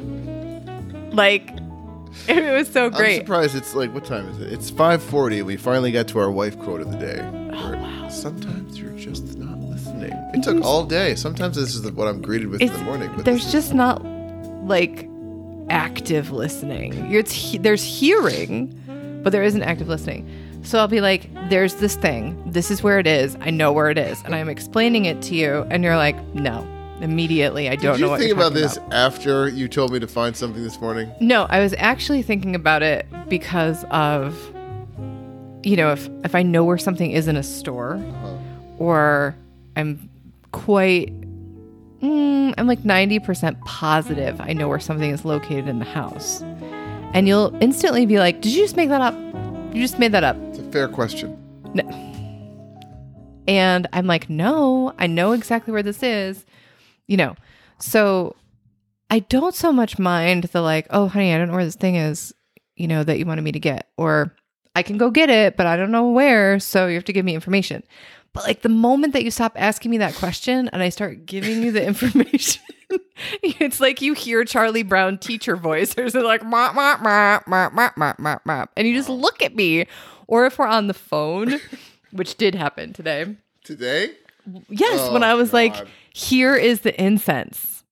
Like [laughs] it was so great. I'm surprised it's like what time is it? It's 5:40. We finally got to our wife quote of the day. Oh, wow. Sometimes you're just not It took all day. Sometimes this is what I'm greeted with in the morning. But there's just not like active listening. It's he- there's hearing, but there isn't active listening. So I'll be like, "There's this thing. This is where it is. I know where it is, and I'm explaining it to you." And you're like, "No." Immediately, I don't Did know you what think you're about talking this after you told me to find something this morning? No, I was actually thinking about it because of you know, if if I know where something is in a store uh-huh. or I'm quite mm, I'm like 90% positive I know where something is located in the house. And you'll instantly be like, "Did you just make that up? You just made that up." It's a fair question. No. And I'm like, no, I know exactly where this is. You know, so I don't so much mind the like, oh, honey, I don't know where this thing is, you know, that you wanted me to get. Or I can go get it, but I don't know where. So you have to give me information. But like the moment that you stop asking me that question and I start giving you the [laughs] information, it's like you hear Charlie Brown teacher voice. There's like mop, mop, mop, mop, mop, mop, mop, mop. And you just look at me. Or if we're on the phone, [laughs] which did happen today. Today? Yes, oh, when I was God. like, here is the incense.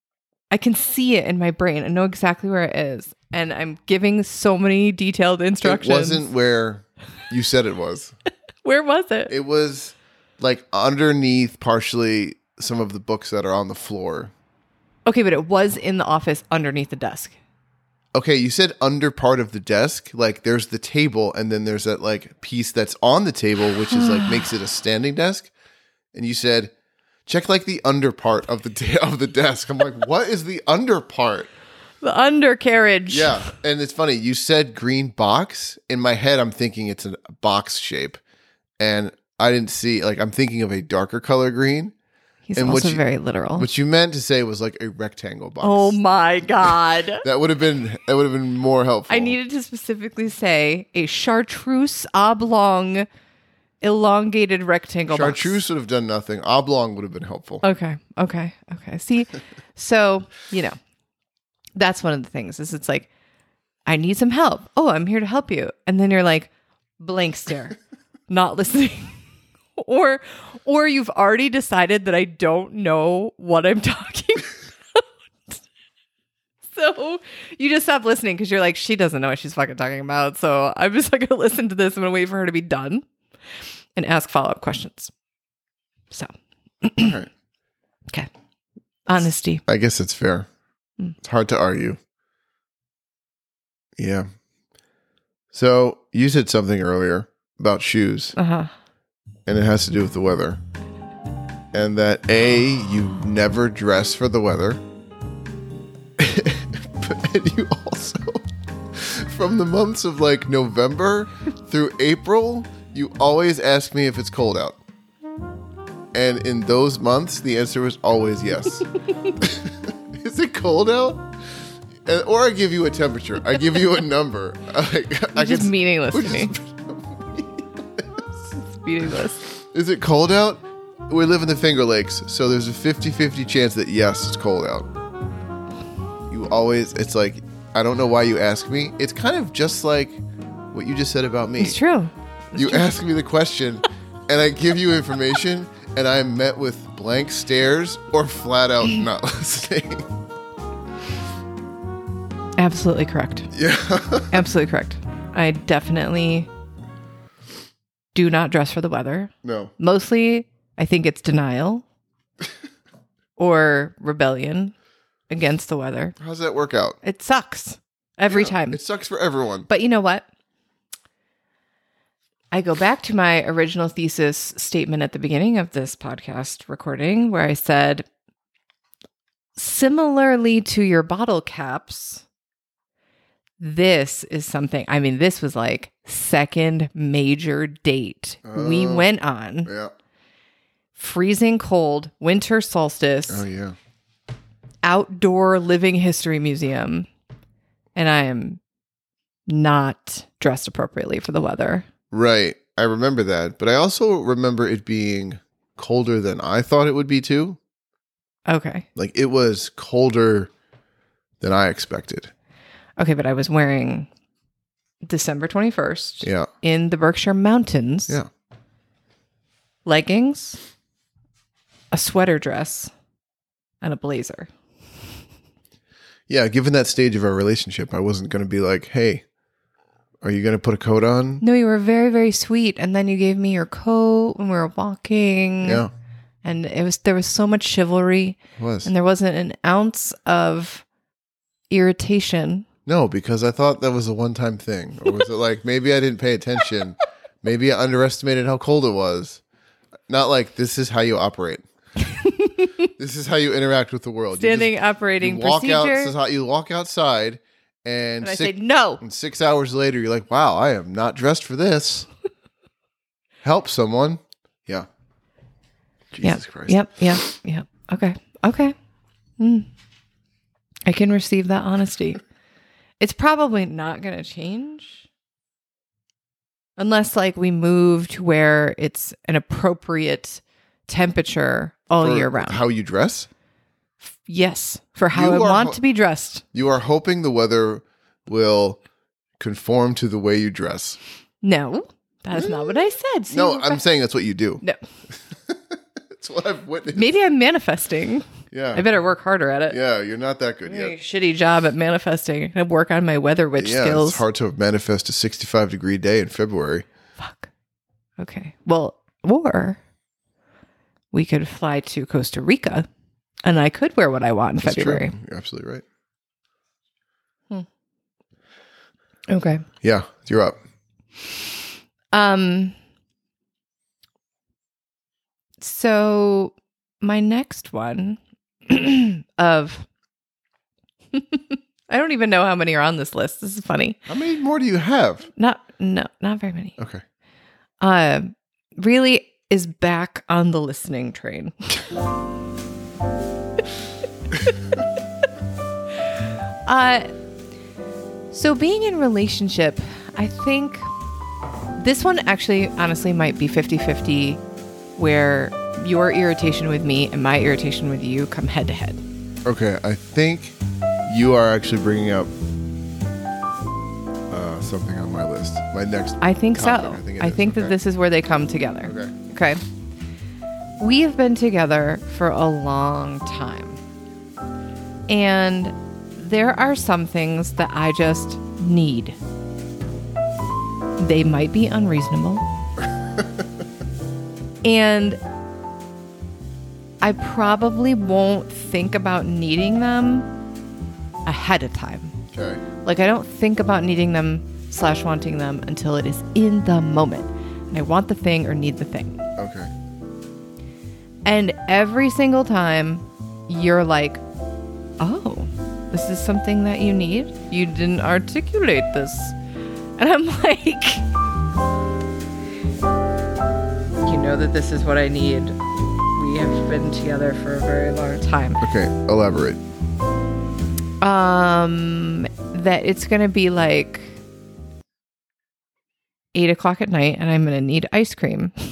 I can see it in my brain. I know exactly where it is. And I'm giving so many detailed instructions. It wasn't where you said it was. [laughs] where was it? It was like underneath partially some of the books that are on the floor. okay, but it was in the office underneath the desk. Okay, you said under part of the desk, like there's the table, and then there's that like piece that's on the table, which is like makes it a standing desk. And you said, check like the under part of the [laughs] da- of the desk. I'm like, what is the under part? The undercarriage. Yeah, and it's funny. You said green box. In my head, I'm thinking it's a box shape, and I didn't see like I'm thinking of a darker color green. He's And also you- very literal. What you meant to say was like a rectangle box. oh my God. [laughs] that would have been that would have been more helpful. I needed to specifically say a chartreuse oblong elongated rectangle box. chartreuse would have done nothing. Oblong would have been helpful. Okay. Okay. Okay. See, [laughs] so, you know, that's one of the things is it's like, I need some help. Oh, I'm here to help you. And then you're like, blank stare, not listening. [laughs] or, or you've already decided that I don't know what I'm [laughs] talking about. [laughs] so you just stop listening because you're like, she doesn't know what she's fucking talking about. So I'm just like, gonna listen to this. I'm gonna wait for her to be done and ask follow up questions. So, right. [clears throat] okay. Honesty. I guess it's fair. Mm. It's hard to argue. Yeah. So you said something earlier about shoes, Uh huh. And it has to do with the weather. And that A, you never dress for the weather. [laughs] but and you also, from the months of like November through April, you always ask me if it's cold out. And in those months, the answer was always yes. [laughs] [laughs] Is it cold out? And, or I give you a temperature. I give you a number. I is can- meaningless to me. It's meaningless. Is it cold out? We live in the Finger Lakes, so there's a 50 50 chance that yes, it's cold out. You always, it's like, I don't know why you ask me. It's kind of just like what you just said about me. It's true. You ask me the question, [laughs] and I give you information, and I'm met with blank stares or flat out [laughs] not listening. Absolutely correct. yeah. [laughs] Absolutely correct. I definitely do not dress for the weather. no. Mostly, I think it's denial [laughs] or rebellion against the weather. How's that work out? It sucks every Yeah, time. It sucks for everyone. But you know what? I go back to my original thesis statement at the beginning of this podcast recording where I said, similarly to your bottle caps, this is something. I mean, this was like second major date we Oh. went on. Yeah. Freezing cold, winter solstice, Oh, yeah. outdoor living history museum. And I am not dressed appropriately for the weather. Right. I remember that. But I also remember it being colder than I thought it would be, too. Okay. Like, it was colder than I expected. Okay, but I was wearing December 21st Yeah. in the Berkshire Mountains. Yeah. leggings, a sweater dress, and a blazer. Yeah, given that stage of our relationship, I wasn't going to be like, "Hey, are you going to put a coat on?" No, you were very, very sweet. And then you gave me your coat when we were walking. Yeah, And it was there was so much chivalry it was. and there wasn't an ounce of irritation. No, because I thought that was a one-time thing, or was it like maybe I didn't pay attention? maybe I underestimated how cold it was. Not like this is how you operate. [laughs] this is how you interact with the world. You just- Standing operating you walk procedure. Is you walk outside, and, and I say no. and six hours later, you're like, "Wow, I am not dressed for this." [laughs] Help someone. Yeah. Yep. Jesus Christ. Yep. Yep. Yep. Okay. Okay. Mm. I can receive that honesty. It's probably not going to change unless, like, we move to where it's an appropriate temperature all For year round. How you dress? yes, for how You I want ho- to be dressed. You are hoping the weather will conform to the way you dress. No, that is not what I said. See, no, I'm saying that's what you do. no. [laughs] That's what I've witnessed. Maybe I'm manifesting. Yeah. I better work harder at it. Yeah, you're not that good yet. shitty job at manifesting. I work on my weather witch Yeah, skills. it's hard to manifest a 65 degree day in February. Fuck. Okay. Well, or we could fly to Costa Rica and I could wear what I want in That's February. true. You're absolutely right. Okay. Yeah, you're up. Um so my next one [clears throat] of [laughs] I don't even know how many are on this list. This is funny. How many more do you have? Not no, not very many. Okay. uh, really is back on the listening train. [laughs] uh, so being in relationship, I think this one actually honestly might be 50-50 where your irritation with me and my irritation with you come head to head. Okay, I think you are actually bringing up uh, something on my list. My next. I think topic, so. I think I think that this is where they come together. Okay. Okay. We have been together for a long time. And there are some things that I just need. They might be unreasonable. And I probably won't think about needing them ahead of time. Okay. Like I don't think about needing them slash wanting them until it is in the moment. And I want the thing or need the thing. Okay. And every single time you're like, oh, this is something that you need? You didn't articulate this. And I'm [laughs] like, know that this is what I need. We have been together for a very long time. Okay. Elaborate. Um, that it's gonna be like eight o'clock at night, and I'm gonna need ice cream. [laughs]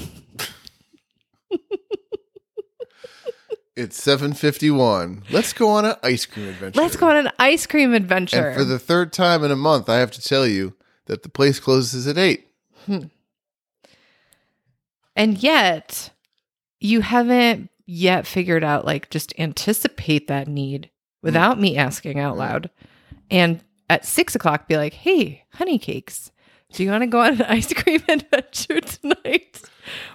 It's 7:51. Let's go on an ice cream adventure. Let's go on an ice cream adventure. And for the third time in a month, I have to tell you that the place closes at eight. And yet, you haven't yet figured out like just anticipate that need without me asking out loud, and at six o'clock be like, "Hey, honey cakes." Do you want to go on an [laughs] ice cream adventure tonight?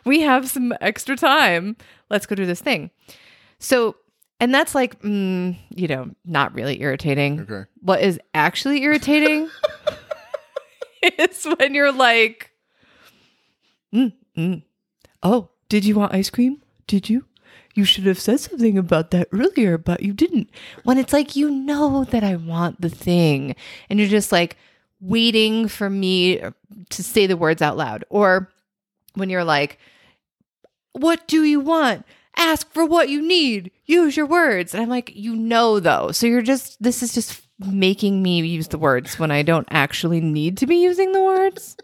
We have some extra time. Let's go do this thing. So, and that's like, mm, you know, not really irritating. Okay. What is actually irritating [laughs] [laughs] is when you're like, mm, mm. Oh, did you want ice cream? Did you? You should have said something about that earlier, but you didn't. When it's like, you know that I want the thing, and you're just like waiting for me to say the words out loud. Or when you're like, what do you want? Ask for what you need. Use your words. And I'm like, you know, though. So you're just, this is just making me use the words when I don't actually need to be using the words.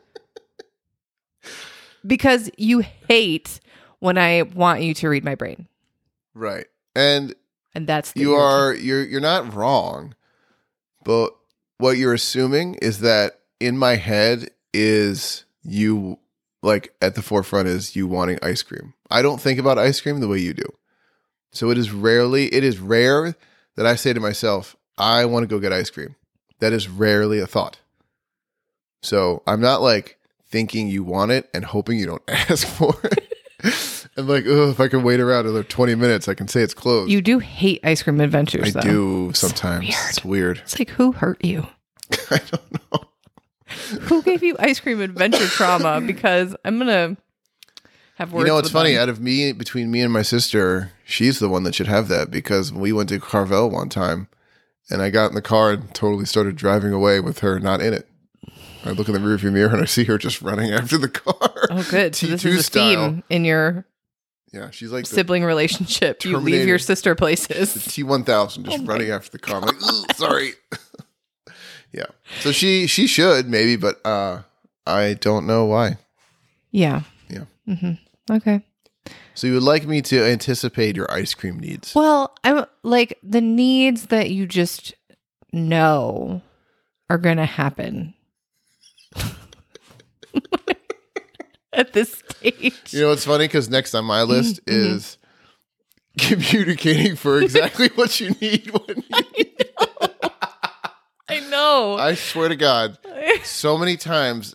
[laughs] because you hate when I want you to read my brain. Right. And And that's the you irritant- are you're you're not wrong. But what you're assuming is that in my head is you like at the forefront is you wanting ice cream. I don't think about ice cream the way you do. So it is rarely, it is rare that I say to myself, I want to go get ice cream. That is rarely a thought. So I'm not like thinking you want it and hoping you don't [laughs] ask for it. I'm like, oh, if I can wait around another 20 minutes, I can say it's closed. You do hate ice cream adventures, I though. do sometimes. weird. It's weird. It's like who hurt you? [laughs] I don't know. Who gave you ice cream adventure trauma? Because I'm gonna have words. You know, it's funny. them. Out of me, between me and my sister, she's the one that should have that because we went to Carvel one time, and I got in the car and totally started driving away with her not in it. I look in the rearview mirror and I see her just running after the car. Oh, good. So this T2 is a style. theme in your Yeah, she's like sibling relationship. You leave your sister places. T1000 just Oh running after the car. I'm like, [laughs] sorry. [laughs] yeah. So she she should maybe, but uh I don't know why. Yeah. Yeah. Mm-hmm. Okay. So you would like me to anticipate your ice cream needs? Well, I'm like the needs that you just know are going to happen [laughs] at this stage. You know, it's funny because next on my list Mm-hmm. is communicating for exactly what you need. When [laughs] you, I know. I swear to God, [laughs] so many times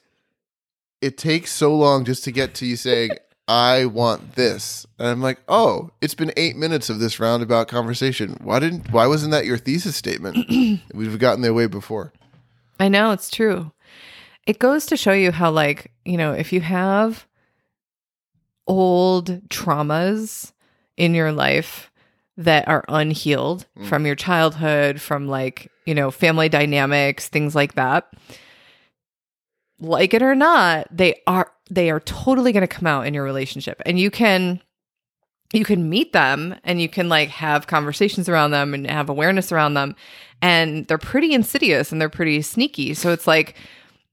it takes so long just to get to you saying, I want this. And I'm like, oh, it's been eight minutes of this roundabout conversation. Why didn't why wasn't that your thesis statement? [clears throat] We've gotten there way before. I know it's true. It goes to show you how, like, you know, if you have old traumas in your life that are unhealed Mm. from your childhood, from like, you know, family dynamics, things like that, like it or not, they are they are totally going to come out in your relationship. And you can you can meet them and you can like have conversations around them and have awareness around them and they're pretty insidious and they're pretty sneaky so it's like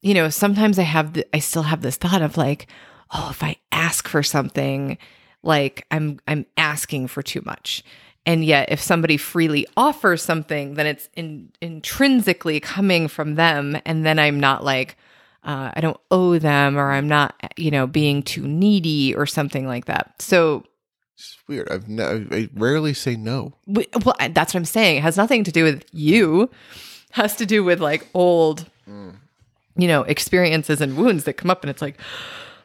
you know sometimes i have the, i still have this thought of like oh if i ask for something like i'm i'm asking for too much. And yet if somebody freely offers something then it's in, intrinsically coming from them. And then i'm not like uh, i don't owe them or i'm not you know being too needy or something like that. So It's weird. I've no, I rarely say no. well that's what i'm saying. It has nothing to do with you. It has to do with like old you know experiences and wounds that come up and it's like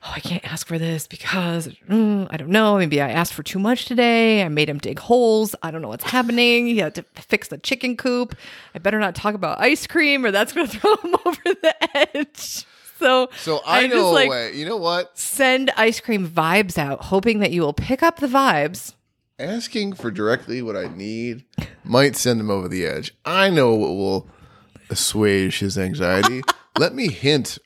oh i can't ask for this because mm, i don't know maybe i asked for too much today i made him dig holes i don't know what's happening he had to fix the chicken coop i better not talk about ice cream or that's going [laughs] to throw him over the edge so So I, I just, know like- way. You know what? send ice cream vibes out hoping that you will pick up the vibes Asking for directly what I need might send him over the edge. I know what will assuage his anxiety. [laughs] Let me hint.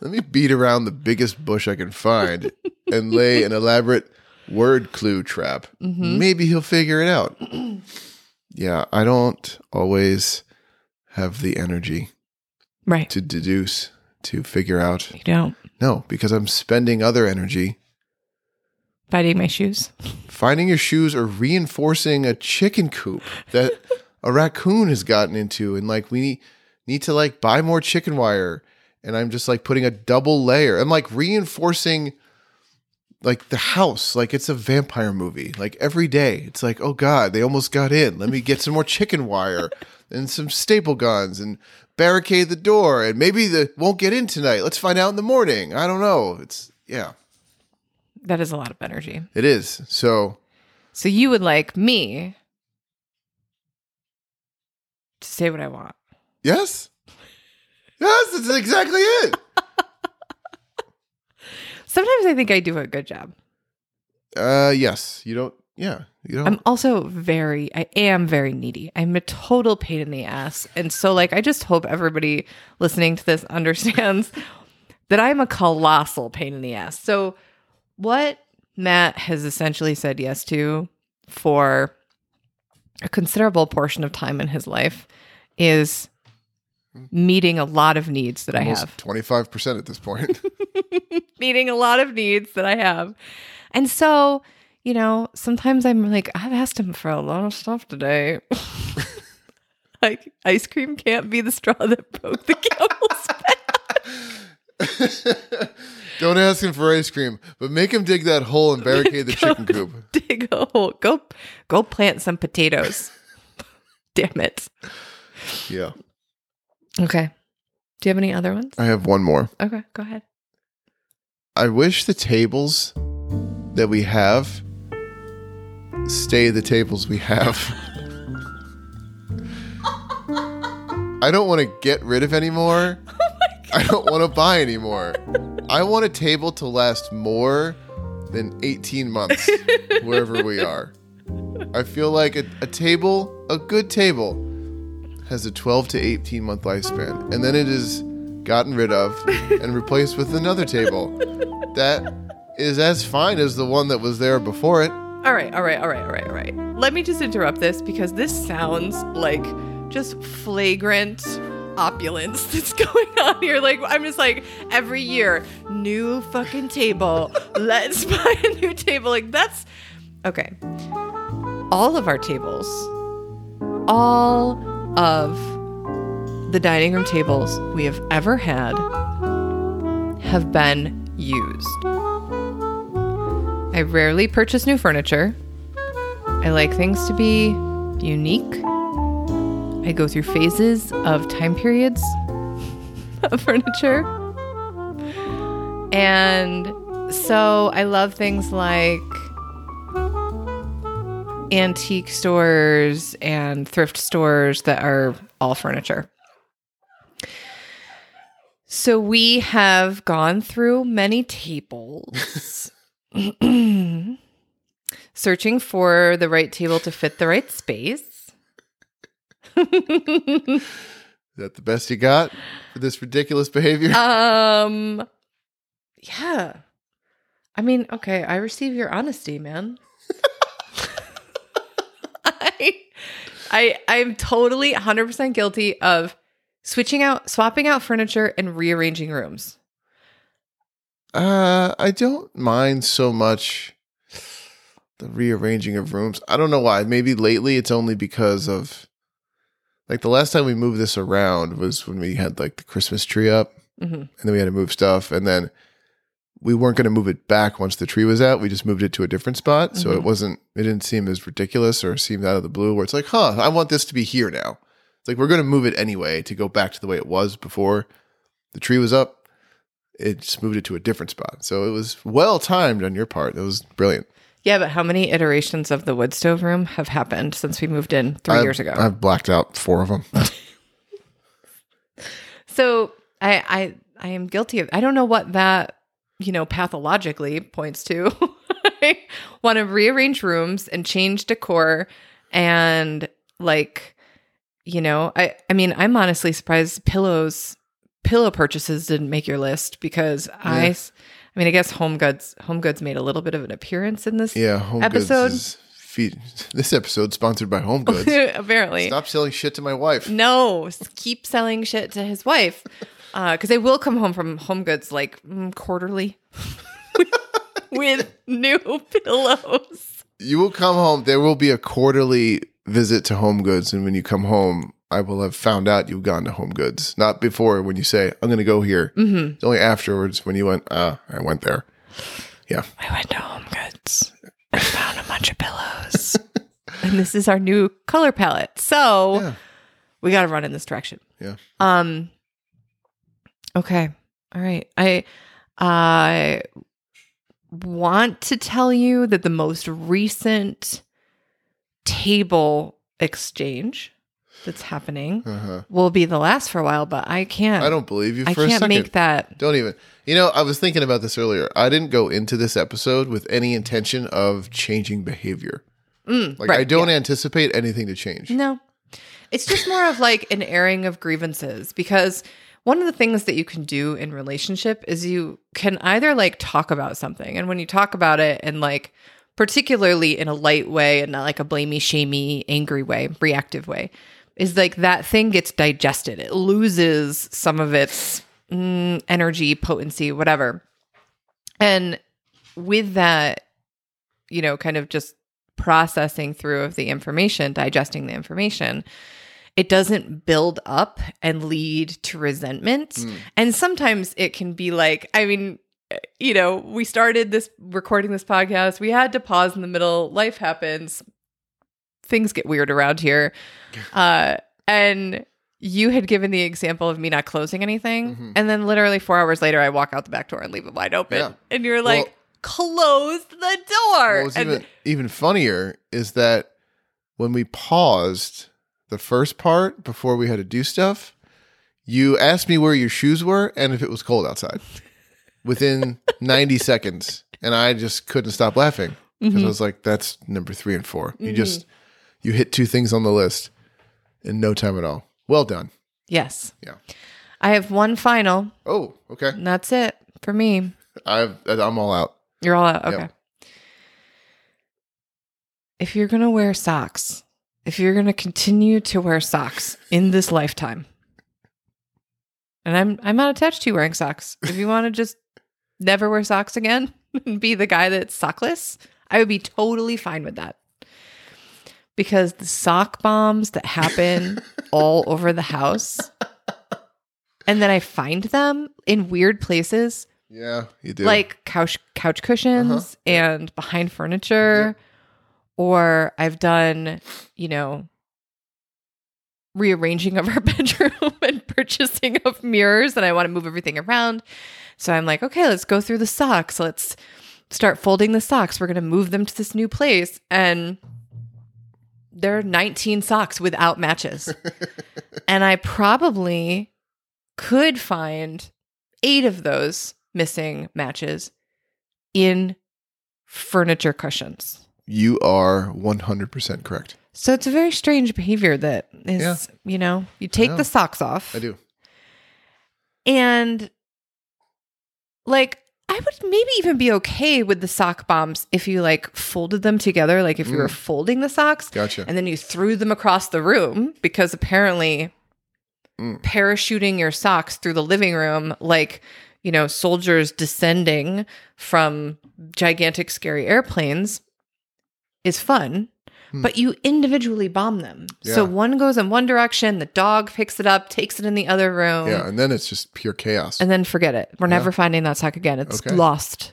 Let me beat around the biggest bush I can find and lay an elaborate word clue trap. Mm-hmm. Maybe he'll figure it out. yeah, I don't always have the energy right to deduce, to figure out. you don't No, because I'm spending other energy finding my shoes finding your shoes or reinforcing a chicken coop that a raccoon has gotten into and like we need, to like buy more chicken wire. And i'm just like putting a double layer. I'm like reinforcing like the house. Like it's a vampire movie. Like every day it's like oh god they almost got in. Let me get some more chicken wire and some staple guns and barricade the door. And maybe they won't get in tonight. Let's find out in the morning. I don't know. It's yeah. That is a lot of energy. It is. So So you would like me to say what I want. Yes. Yes, that's exactly it. Sometimes I think I do a good job. Uh yes. You don't yeah. You don't I'm also very, I am very needy. I'm a total pain in the ass. And so, like, I just hope everybody listening to this [laughs] understands that I'm a colossal pain in the ass. So, what Matt has essentially said yes to for a considerable portion of time in his life is meeting a lot of needs that I have. 25% at this point. [laughs] [laughs] meeting a lot of needs that I have. And so, you know, sometimes I'm like, I've asked him for a lot of stuff today. [laughs] like, ice cream can't be the straw that broke the camel's back. Don't ask him for ice cream, but make him dig that hole and barricade the chicken coop. Dig a hole. Go go plant some potatoes. Damn it. Yeah. Okay. Do you have any other ones? I have one more. Okay, go ahead. I wish the tables that we have stay the tables we have. I don't want to get rid of anymore. [laughs] Oh I don't want to buy anymore. I want a table to last more than 18 months [laughs] wherever we are. I feel like a, a table, a good table, has a 12 to 18 month lifespan, and then it is gotten rid of [laughs] and replaced with another table that is as fine as the one that was there before it. All right, all right, all right, all right, all right. Let me just interrupt this because this sounds like just flagrant opulence [laughs] that's going on here. Like, I'm just like, every year, new fucking table. [laughs] Let's buy a new table. Like, that's okay. All of our tables, all of the dining room tables we have ever had have been used. I rarely purchase new furniture. I like things to be unique. I go through phases of time periods [laughs] of furniture. And so I love things like antique stores and thrift stores that are all furniture. So we have gone through many tables, [laughs] [clears throat] searching for the right table to fit the right space. Is that the best you got for this ridiculous behavior? um, yeah. I mean, okay, I receive your honesty, man. I, [laughs] I, I'm totally 100% guilty of switching out, swapping out furniture and rearranging rooms. Uh, I don't mind so much the rearranging of rooms. I don't know why. Maybe lately it's only because of like the last time we moved this around was when we had like the Christmas tree up hmm and then we had to move stuff and then we weren't going to move it back once the tree was out. We just moved it to a different spot. So it Mhm. wasn't, it didn't seem as ridiculous or seemed out of the blue where it's like, huh, I want this to be here now. It's like, we're going to move it anyway to go back to the way it was before the tree was up. It just moved it to a different spot. So it was well timed on your part. It was brilliant. Yeah, but how many iterations of the wood stove room have happened since we moved in 3 I've- years ago? I've blacked out four of them. [laughs] [laughs] So I I I am guilty of I don't know what that, you know, pathologically points to. I want to rearrange rooms and change decor and like you know, I I mean, I'm honestly surprised pillows pillow purchases didn't make your list because I I mean, I guess Home Goods Home Goods made a little bit of an appearance in this Yeah, Home Episode? Goods feed. [laughs] This episode sponsored by Home Goods. [laughs] apparently. Stop selling shit to my wife. No, keep selling shit to his wife. Because they will come home from Home Goods like mm, quarterly [laughs] with new pillows. You will come home. There will be a quarterly visit to Home Goods, and when you come home, I will have found out you've gone to Home Goods. Not before when you say, "I'm going to go here." Mm-hmm. It's only afterwards when you went, "Ah, I went there." Yeah, I went to Home Goods and found a bunch of pillows. [laughs] and this is our new color palette. So yeah, we got to run in this direction. yeah. Um. Okay. All right. I I want to tell you that the most recent table exchange that's happening Uh-huh. will be the last for a while, but I can't. I don't believe you I for a can't make that. Don't even. You know, I was thinking about this earlier. I didn't go into this episode with any intention of changing behavior. Mm, Like right, I don't yeah. anticipate anything to change. No. It's just more of like an airing of grievances because one of the things that you can do in relationship is you can either like talk about something and when you talk about it and like particularly in a light way and not like a blamey, shamey, angry way, reactive way, is like that thing gets digested. It loses some of its mm, energy, potency, whatever. And with that, you know, kind of just processing through of the information, digesting the information, it doesn't build up and lead to resentment. Mm. And sometimes it can be like, I mean, you know, we started this recording this podcast. We had to pause in the middle. Life happens. Things get weird around here. Uh, and you had given the example of me not closing anything. Mhm. And then literally four hours later, I walk out the back door and leave it wide open. Yeah. And you're like, Well- close the door. What was and even even funnier is that when we paused the first part before we had to do stuff, you asked me where your shoes were and if it was cold outside within [laughs] 90 seconds. And I just couldn't stop laughing because Mhm. I was like, that's number three and 4 You Mhm. just, you hit two things on the list in no time at all. Well done. yes. Yeah. I have one final, Oh, okay. and that's it for me. I've, I'm all out. You're all out. Yep. Okay. If you're going to wear socks, if you're going to continue to wear socks in this lifetime, and I'm I'm not attached to you wearing socks. If you want to just never wear socks again and be the guy that's sockless, I would be totally fine with that. Because the sock bombs that happen [laughs] all over the house, and then I find them in weird places Yeah, you do. like couch couch cushions Uh-huh. and behind furniture or i've done you know rearranging of our [laughs] bedroom and purchasing of mirrors and i want to move everything around. So i'm like okay let's go through the socks. Let's start folding the socks. We're going to move them to this new place. And there are 19 socks without matches. [laughs] And i probably could find eight of those missing matches in furniture cushions. You are 100% correct. So it's a very strange behavior that is, Yeah. you know, you take know. the socks off I do. and like I would maybe even be okay with the sock bombs if you like folded them together, like if you were Mm. folding the socks Gotcha. and then you threw them across the room because apparently Mm. parachuting your socks through the living room like you know soldiers descending from gigantic scary airplanes is fun Hmm. but you individually bomb them so one goes in one direction the dog picks it up takes it in the other room Yeah, and then it's just pure chaos. and then forget it we're Yeah. never finding that sock again it's Okay. lost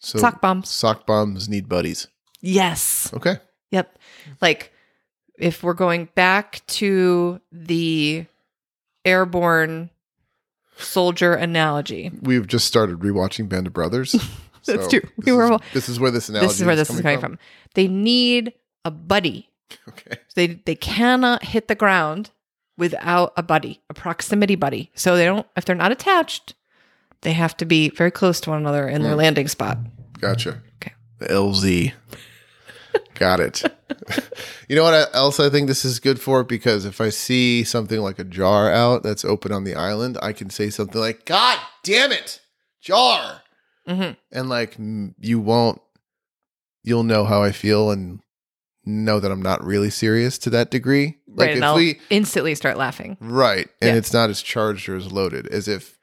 so sock bombs sock bombs need buddies. yes Okay. Yep. Like if we're going back to the airborne soldier analogy. We've just started rewatching Band of Brothers. [laughs] [laughs] That's so true. This We were- is, this is where this analogy This is where this is coming from. They need a buddy. [laughs] Okay. They they cannot hit the ground without a buddy, a proximity buddy. So they don't if they're not attached, they have to be very close to one another in their Mm. landing spot. Gotcha. Okay. The LZ. [laughs] Got it. you know what else I think this is good for? Because if I see something like a jar out that's open on the island, I can say something like, God damn it, jar. Mhm. And like, you won't, you'll know how I feel and know that I'm not really serious to that degree. Like, right. And if I'll we, instantly start laughing. right. And Yeah. it's not as charged or as loaded as if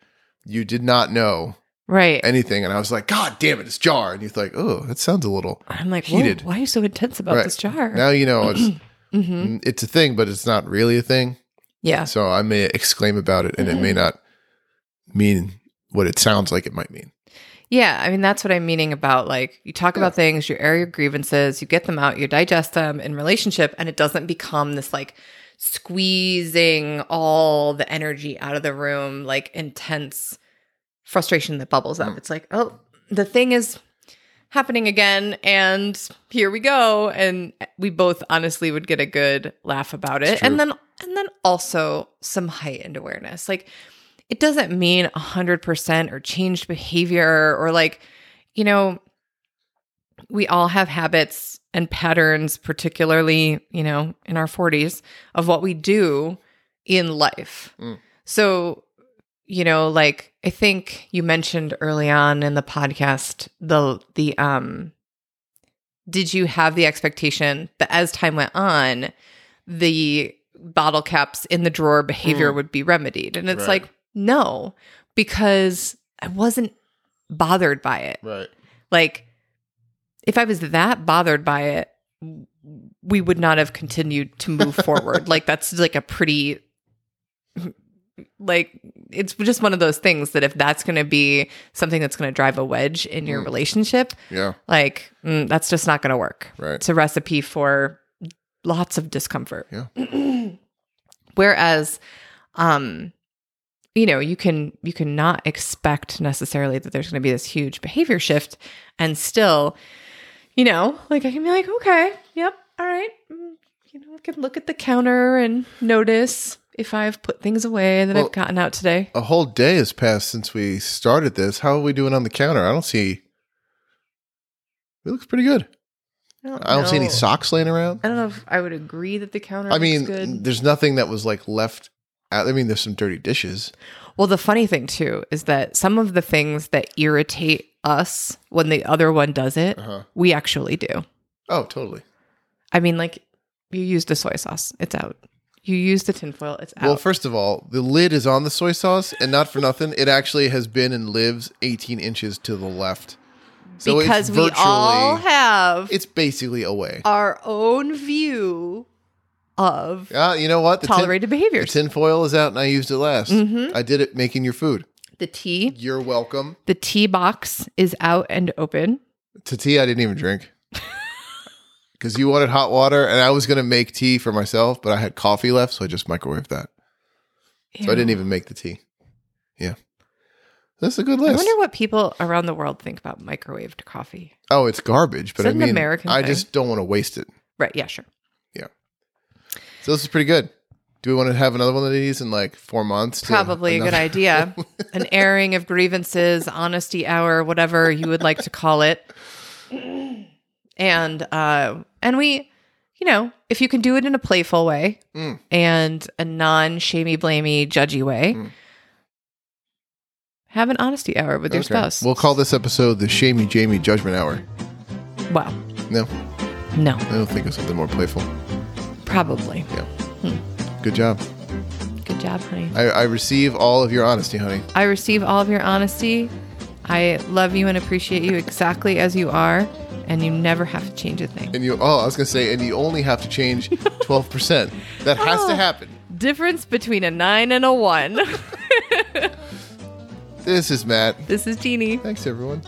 you did not know Right. anything. And I was like, God damn it, it's jar. And you're like, oh, that sounds a little. I'm like, heated. Why are you so intense about Right. this jar? Now you know it's, [clears throat] hmm it's a thing, but it's not really a thing. Yeah. So I may exclaim about it and it may not mean what it sounds like it might mean. Yeah, I mean that's what I'm meaning about like you talk about things, you air your grievances, you get them out, you digest them in relationship, and it doesn't become this like squeezing all the energy out of the room, like intense frustration that bubbles up. Mm. It's like, oh, the thing is happening again, and here we go. And we both honestly would get a good laugh about it. And then and then also some heightened awareness. Like it doesn't mean 100% or changed behavior or like, you know, we all have habits and patterns, particularly, you know, in our 40s, of what we do in life. Mm. So, you know, like I think you mentioned early on in the podcast the the um did you have the expectation that as time went on the bottle caps in the drawer behavior Mm. would be remedied? And it's Right. like no, because I wasn't bothered by it. Right. Like, if I was that bothered by it, we would not have continued to move forward. [laughs] Like, that's like a pretty [laughs] like it's just one of those things that if that's going to be something that's going to drive a wedge in your relationship, Yeah. like mm, that's just not going to work. Right. It's a recipe for lots of discomfort. Yeah. [clears throat] Whereas, um, you know, you can you cannot expect necessarily that there's going to be this huge behavior shift, and still, you know, like I can be like, okay, yep, all right, mm, you know, I can look at the counter and notice if I've put things away that Well- I've gotten out today. A whole day has passed since we started this. How are we doing on the counter? I don't see. It looks pretty good. I don't see any socks laying around. I don't know if I would agree that the counter. I mean, there's nothing that was like left. I mean, there's some dirty dishes. Well, the funny thing too is that some of the things that irritate us when the other one does it, Uh-huh. we actually do. Oh, totally. I mean, like you used the soy sauce, it's out. You used the tinfoil, it's out. Well, first of all, the lid is on the soy sauce, and not for nothing, it actually has been and lives 18 inches to the left. So it's because we all have It's basically away. our own view of Yeah, you know what? The tolerated the behaviors. tin foil is out, and I used it last. Mm-hmm. I did it making your food. the tea, You're welcome. the tea box is out and open. To tea, I didn't even drink. [laughs] Because you wanted hot water, and I was going to make tea for myself, but I had coffee left, so I just microwaved that. So I didn't even make the tea. Yeah. That's a good list. I wonder what people around the world think about microwaved coffee. oh, it's garbage, but Is I an mean, American I thing? just don't want to waste it. Right, yeah, sure. So this is pretty good. Do we want to have another one of these in like four months? Probably a good idea. [laughs] An airing of grievances, honesty hour, whatever you would like to call it. And uh and we, you know, if you can do it in a playful way Mm. and a non-shamey, blamey, judgy way, Mm. have an honesty hour with your Okay. spouse. We'll call this episode the Shamey Jamie Judgment Hour. wow. No, No, I don't think of something more playful. Probably. Yeah. Good job. Good job, honey. I, I receive all of your honesty, honey. I receive all of your honesty. I love you and appreciate you exactly as you are, and you never have to change a thing. And you, oh, I was gonna say, and you only have to change [laughs] twelve percent. That has Oh. to happen. Difference between a nine and a one. [laughs] This is Matt. this is Jeannie. Thanks, everyone.